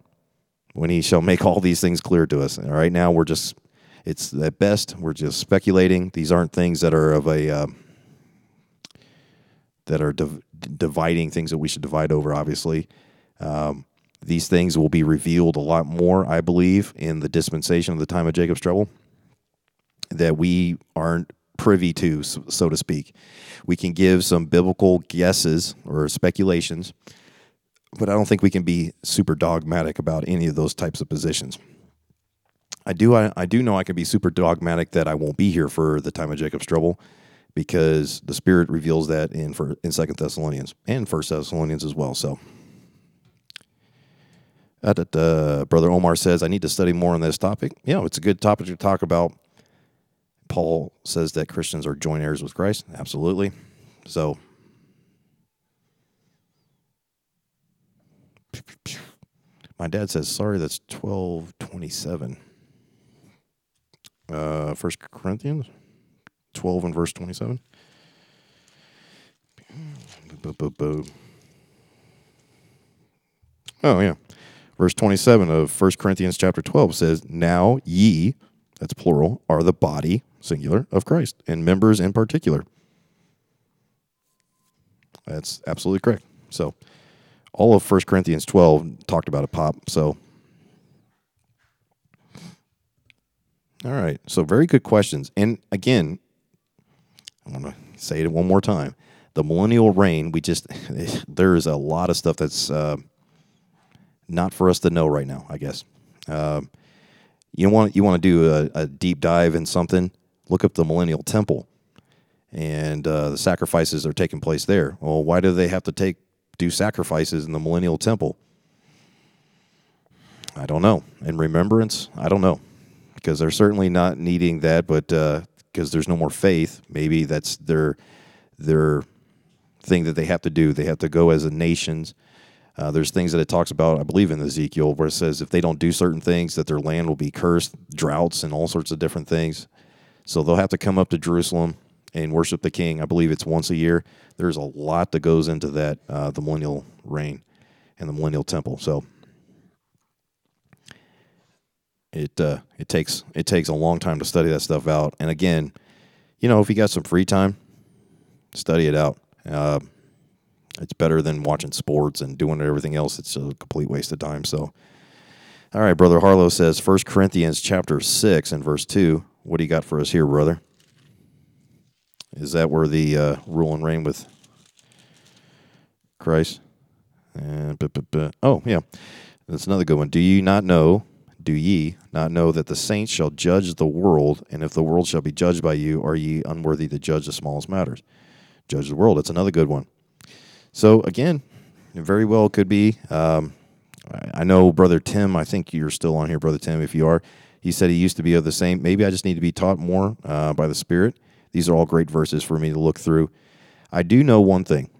when he shall make all these things clear to us. And Right now, we're just, it's at best, we're just speculating. These aren't things that are of a, uh, that are div- dividing things that we should divide over, obviously. Um, these things will be revealed a lot more, I believe, in the dispensation of the time of Jacob's trouble that we aren't privy to, so to speak. We can give some biblical guesses or speculations, but I don't think we can be super dogmatic about any of those types of positions. I do I, I do know I can be super dogmatic that I won't be here for the time of Jacob's trouble because the Spirit reveals that in for in Second Thessalonians and First Thessalonians as well. So, uh, Brother Omar says I need to study more on this topic. Yeah, it's a good topic to talk about Paul says that Christians are joint heirs with Christ. Absolutely. So, my dad says, sorry, that's 1227. Uh, First Corinthians 12 and verse 27. Oh, yeah. Verse 27 of First Corinthians chapter 12 says, Now ye, that's plural, are the body singular, of Christ, and members in particular. That's absolutely correct. So, all of 1 Corinthians 12 talked about a pop. So, all right. So, very good questions. And again, I want to say it one more time. The millennial reign, we just, there is a lot of stuff that's uh, not for us to know right now, I guess. Uh, you want you want to do a, a deep dive in something look up the Millennial Temple, and uh, the sacrifices are taking place there. Well, why do they have to take do sacrifices in the Millennial Temple? I don't know. In remembrance, I don't know, because they're certainly not needing that. But because uh, there's no more faith, maybe that's their their thing that they have to do. They have to go as a nations. Uh, there's things that it talks about, I believe, in Ezekiel, where it says if they don't do certain things, that their land will be cursed, droughts, and all sorts of different things. So they'll have to come up to Jerusalem and worship the king. I believe it's once a year. There's a lot that goes into that, uh, the millennial reign and the millennial temple. So it uh, it takes it takes a long time to study that stuff out. And again, you know, if you got some free time, study it out. Uh, it's better than watching sports and doing everything else. It's a complete waste of time. So, all right, brother Harlow says, 1 Corinthians chapter six and verse two. What do you got for us here, brother? Is that where the uh, rule and reign with Christ? And, oh, yeah. That's another good one. Do you not know, do ye not know that the saints shall judge the world, and if the world shall be judged by you, are ye unworthy to judge the smallest matters? Judge the world. That's another good one. So, again, it very well could be. Um, I know, Brother Tim, I think you're still on here, Brother Tim. If you are, he said he used to be of the same. Maybe I just need to be taught more uh, by the Spirit. These are all great verses for me to look through. I do know one thing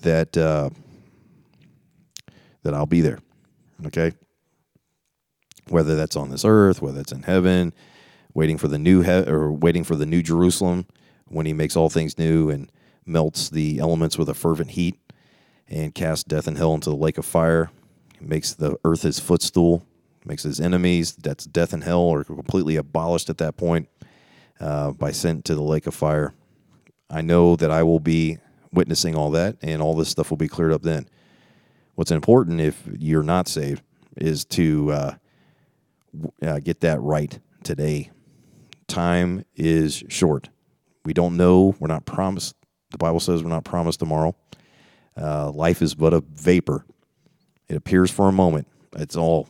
that uh, that I'll be there. Okay, whether that's on this earth, whether it's in heaven, waiting for the new he- or waiting for the new Jerusalem when He makes all things new and melts the elements with a fervent heat and casts death and hell into the lake of fire. He makes the earth his footstool, makes his enemies, that's death and hell, are completely abolished at that point uh, by sent to the lake of fire. I know that I will be witnessing all that, and all this stuff will be cleared up then. What's important if you're not saved is to uh, uh, get that right today. Time is short. We don't know. We're not promised. The Bible says we're not promised tomorrow. Uh, life is but a vapor. It appears for a moment. It's all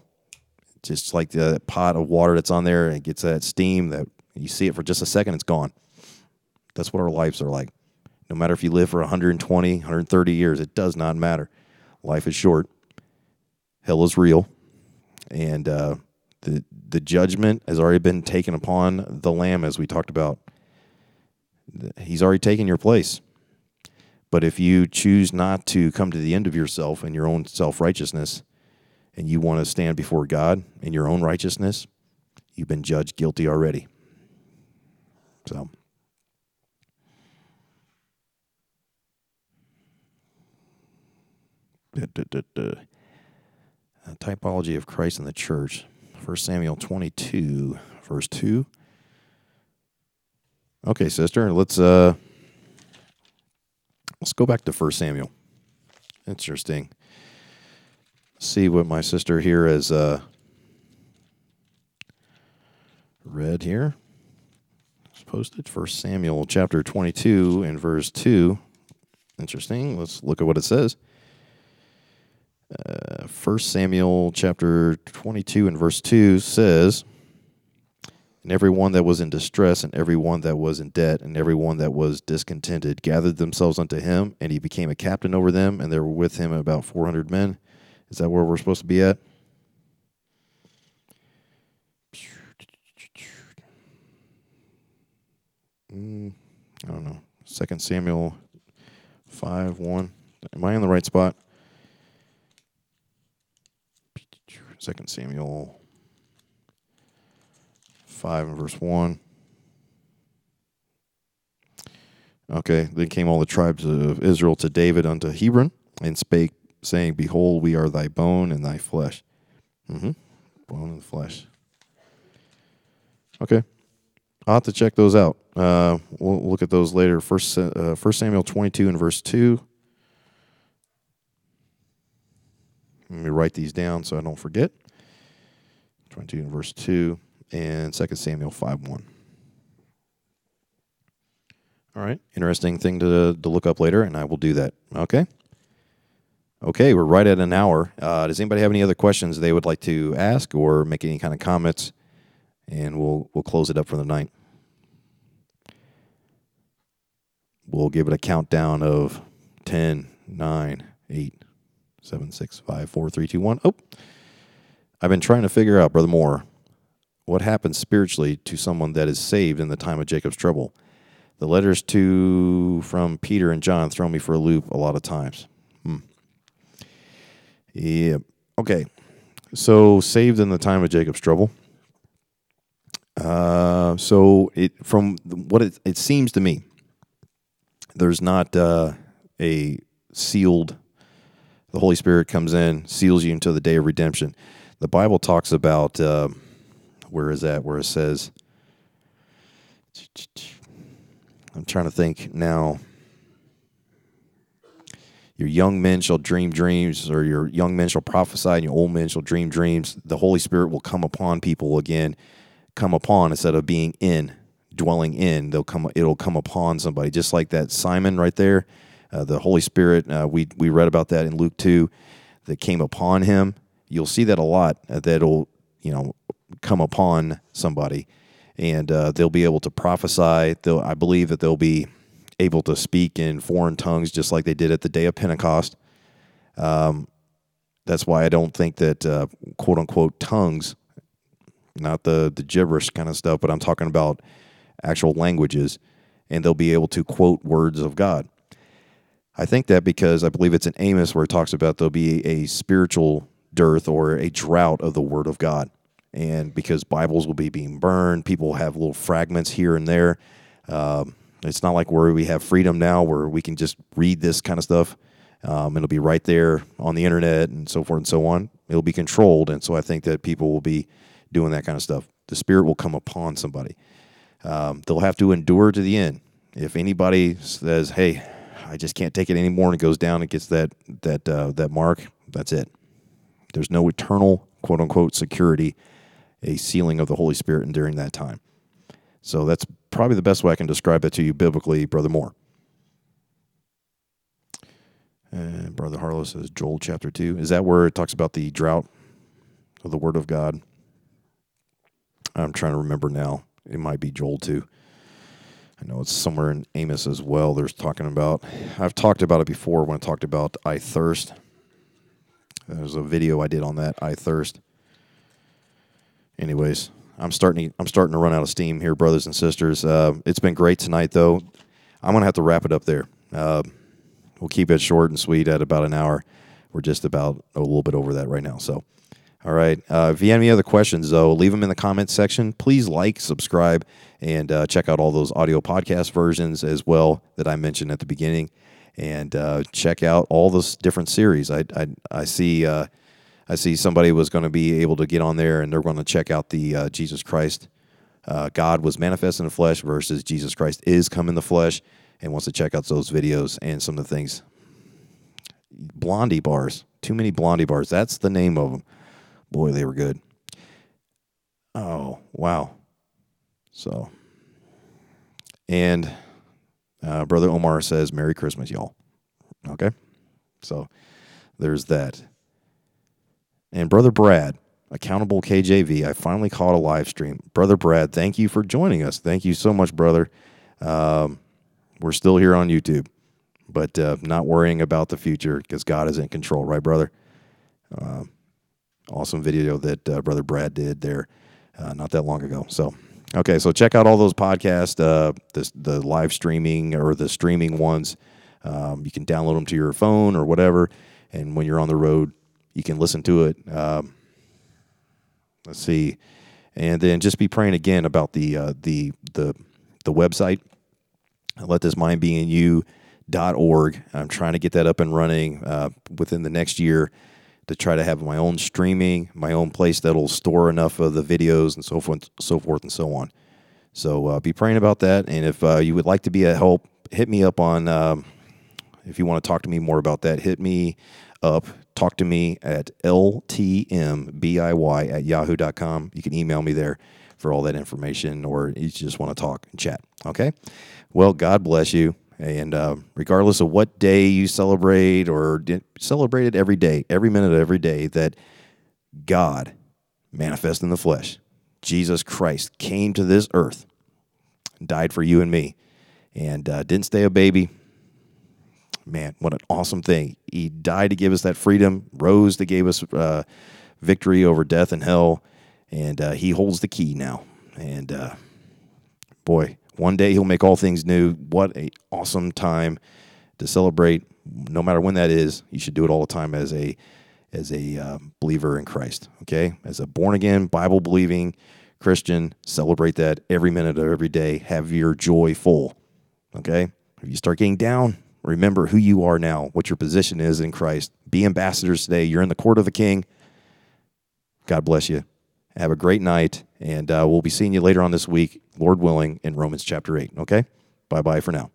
just like the pot of water that's on there. And it gets that steam that you see it for just a second, it's gone. That's what our lives are like. No matter if you live for 120, 130 years, it does not matter. Life is short. Hell is real, and uh, the the judgment has already been taken upon the Lamb, as we talked about. He's already taken your place. But if you choose not to come to the end of yourself and your own self righteousness, and you want to stand before God in your own righteousness, you've been judged guilty already. So. typology of Christ in the church. 1 Samuel 22, verse 2. Okay, sister, let's uh let's go back to 1 Samuel. Interesting. See what my sister here has uh read here. It's posted 1 Samuel chapter 22 and verse 2. Interesting. Let's look at what it says. Uh, 1 Samuel chapter 22 and verse 2 says, And every one that was in distress, and every one that was in debt, and every one that was discontented gathered themselves unto him, and he became a captain over them, and there were with him about 400 men. Is that where we're supposed to be at? Mm, I don't know. Second Samuel 5 1. Am I in the right spot? Second Samuel 5 and verse 1. Okay, then came all the tribes of Israel to David unto Hebron and spake, saying, Behold, we are thy bone and thy flesh. Mm-hmm. Bone and flesh. Okay. I'll have to check those out. Uh, we'll look at those later. First, uh, First Samuel 22 and verse 2. Let me write these down so I don't forget. 22 and verse 2 and 2 Samuel 5 1. All right. Interesting thing to, to look up later, and I will do that. Okay. Okay, we're right at an hour. Uh, does anybody have any other questions they would like to ask or make any kind of comments? And we'll we'll close it up for the night. We'll give it a countdown of 10, 9, 8, seven, six, five, four, three, two, one. Oh, I've been trying to figure out, Brother Moore, what happens spiritually to someone that is saved in the time of Jacob's trouble. The letters to from Peter and John throw me for a loop a lot of times. Yeah. Okay. So saved in the time of Jacob's trouble. Uh, so it from what it, it seems to me, there's not uh, a sealed the Holy Spirit comes in, seals you until the day of redemption. The Bible talks about uh, where is that? Where it says, I'm trying to think now. Your young men shall dream dreams, or your young men shall prophesy, and your old men shall dream dreams. The Holy Spirit will come upon people again, come upon instead of being in, dwelling in. They'll come. It'll come upon somebody, just like that Simon right there uh, the Holy Spirit, uh, we, we read about that in Luke 2, that came upon him. You'll see that a lot, uh, that'll, you know, come upon somebody. And uh, they'll be able to prophesy. They'll, I believe that they'll be able to speak in foreign tongues just like they did at the day of Pentecost. Um, that's why I don't think that uh, quote unquote tongues, not the, the gibberish kind of stuff, but I'm talking about actual languages, and they'll be able to quote words of God. I think that because I believe it's in Amos where it talks about there'll be a spiritual dearth or a drought of the Word of God. And because Bibles will be being burned, people have little fragments here and there. Um, it's not like where we have freedom now where we can just read this kind of stuff. Um, it'll be right there on the internet and so forth and so on. It'll be controlled, and so I think that people will be doing that kind of stuff. The Spirit will come upon somebody. Um, they'll have to endure to the end. If anybody says, "Hey, I just can't take it anymore," and it goes down and gets that that uh, that mark, that's it. There's no eternal quote unquote security, a sealing of the Holy Spirit and during that time. So that's probably the best way I can describe it to you biblically, Brother Moore. And Brother Harlow says Joel chapter 2. Is that where it talks about the drought of the Word of God? I'm trying to remember now. It might be Joel 2. I know it's somewhere in Amos as well. There's talking about, I've talked about it before when I talked about I Thirst. There's a video I did on that, I Thirst. Anyways, I'm starting. To, I'm starting to run out of steam here, brothers and sisters. Uh, it's been great tonight, though. I'm gonna have to wrap it up there. Uh, we'll keep it short and sweet at about an hour. We're just about a little bit over that right now. So, all right. Uh, if you have any other questions, though, leave them in the comments section. Please like, subscribe, and uh, check out all those audio podcast versions as well that I mentioned at the beginning. And uh, check out all those different series. I I, I see uh, I see somebody was going to be able to get on there and they're going to check out the uh, Jesus Christ. Uh, God was manifest in the flesh versus Jesus Christ is come in the flesh and wants to check out those videos and some of the things. Blondie bars, too many Blondie bars. That's the name of them. Boy, they were good. Oh, wow. So, and uh, Brother Omar says, Merry Christmas, y'all. Okay. So there's that. And Brother Brad, Accountable KJV, I finally caught a live stream. Brother Brad, thank you for joining us. Thank you so much, brother. Um, we're still here on YouTube, but uh, not worrying about the future because God is in control, right, brother? Uh, awesome video that uh, Brother Brad did there uh, not that long ago. So, okay, so check out all those podcasts, uh, the, the live streaming or the streaming ones. Um, you can download them to your phone or whatever. And when you're on the road, you can listen to it. Um, let's see, and then just be praying again about the uh, the the the website. Let this mind be in you. Dot org. I'm trying to get that up and running uh, within the next year to try to have my own streaming, my own place that'll store enough of the videos and so forth, so forth and so on. So uh, be praying about that. And if uh, you would like to be a help, hit me up on. Um, if you want to talk to me more about that, hit me up talk to me at ltmbiy at yahoo.com. You can email me there for all that information, or you just want to talk and chat. Okay? Well, God bless you. And uh, regardless of what day you celebrate or celebrate it every day, every minute of every day, that God manifest in the flesh, Jesus Christ came to this earth, died for you and me, and uh, didn't stay a baby, man, what an awesome thing. He died to give us that freedom, rose to give us uh, victory over death and hell, and uh, he holds the key now. And uh, boy, one day he'll make all things new. What a awesome time to celebrate! No matter when that is, you should do it all the time as a as a uh, believer in Christ. Okay, as a born again, Bible believing Christian, celebrate that every minute of every day. Have your joy full. Okay, if you start getting down, Remember who you are now, what your position is in Christ. Be ambassadors today. You're in the court of the King. God bless you. Have a great night, and uh, we'll be seeing you later on this week, Lord willing, in Romans chapter 8. Okay? Bye bye for now.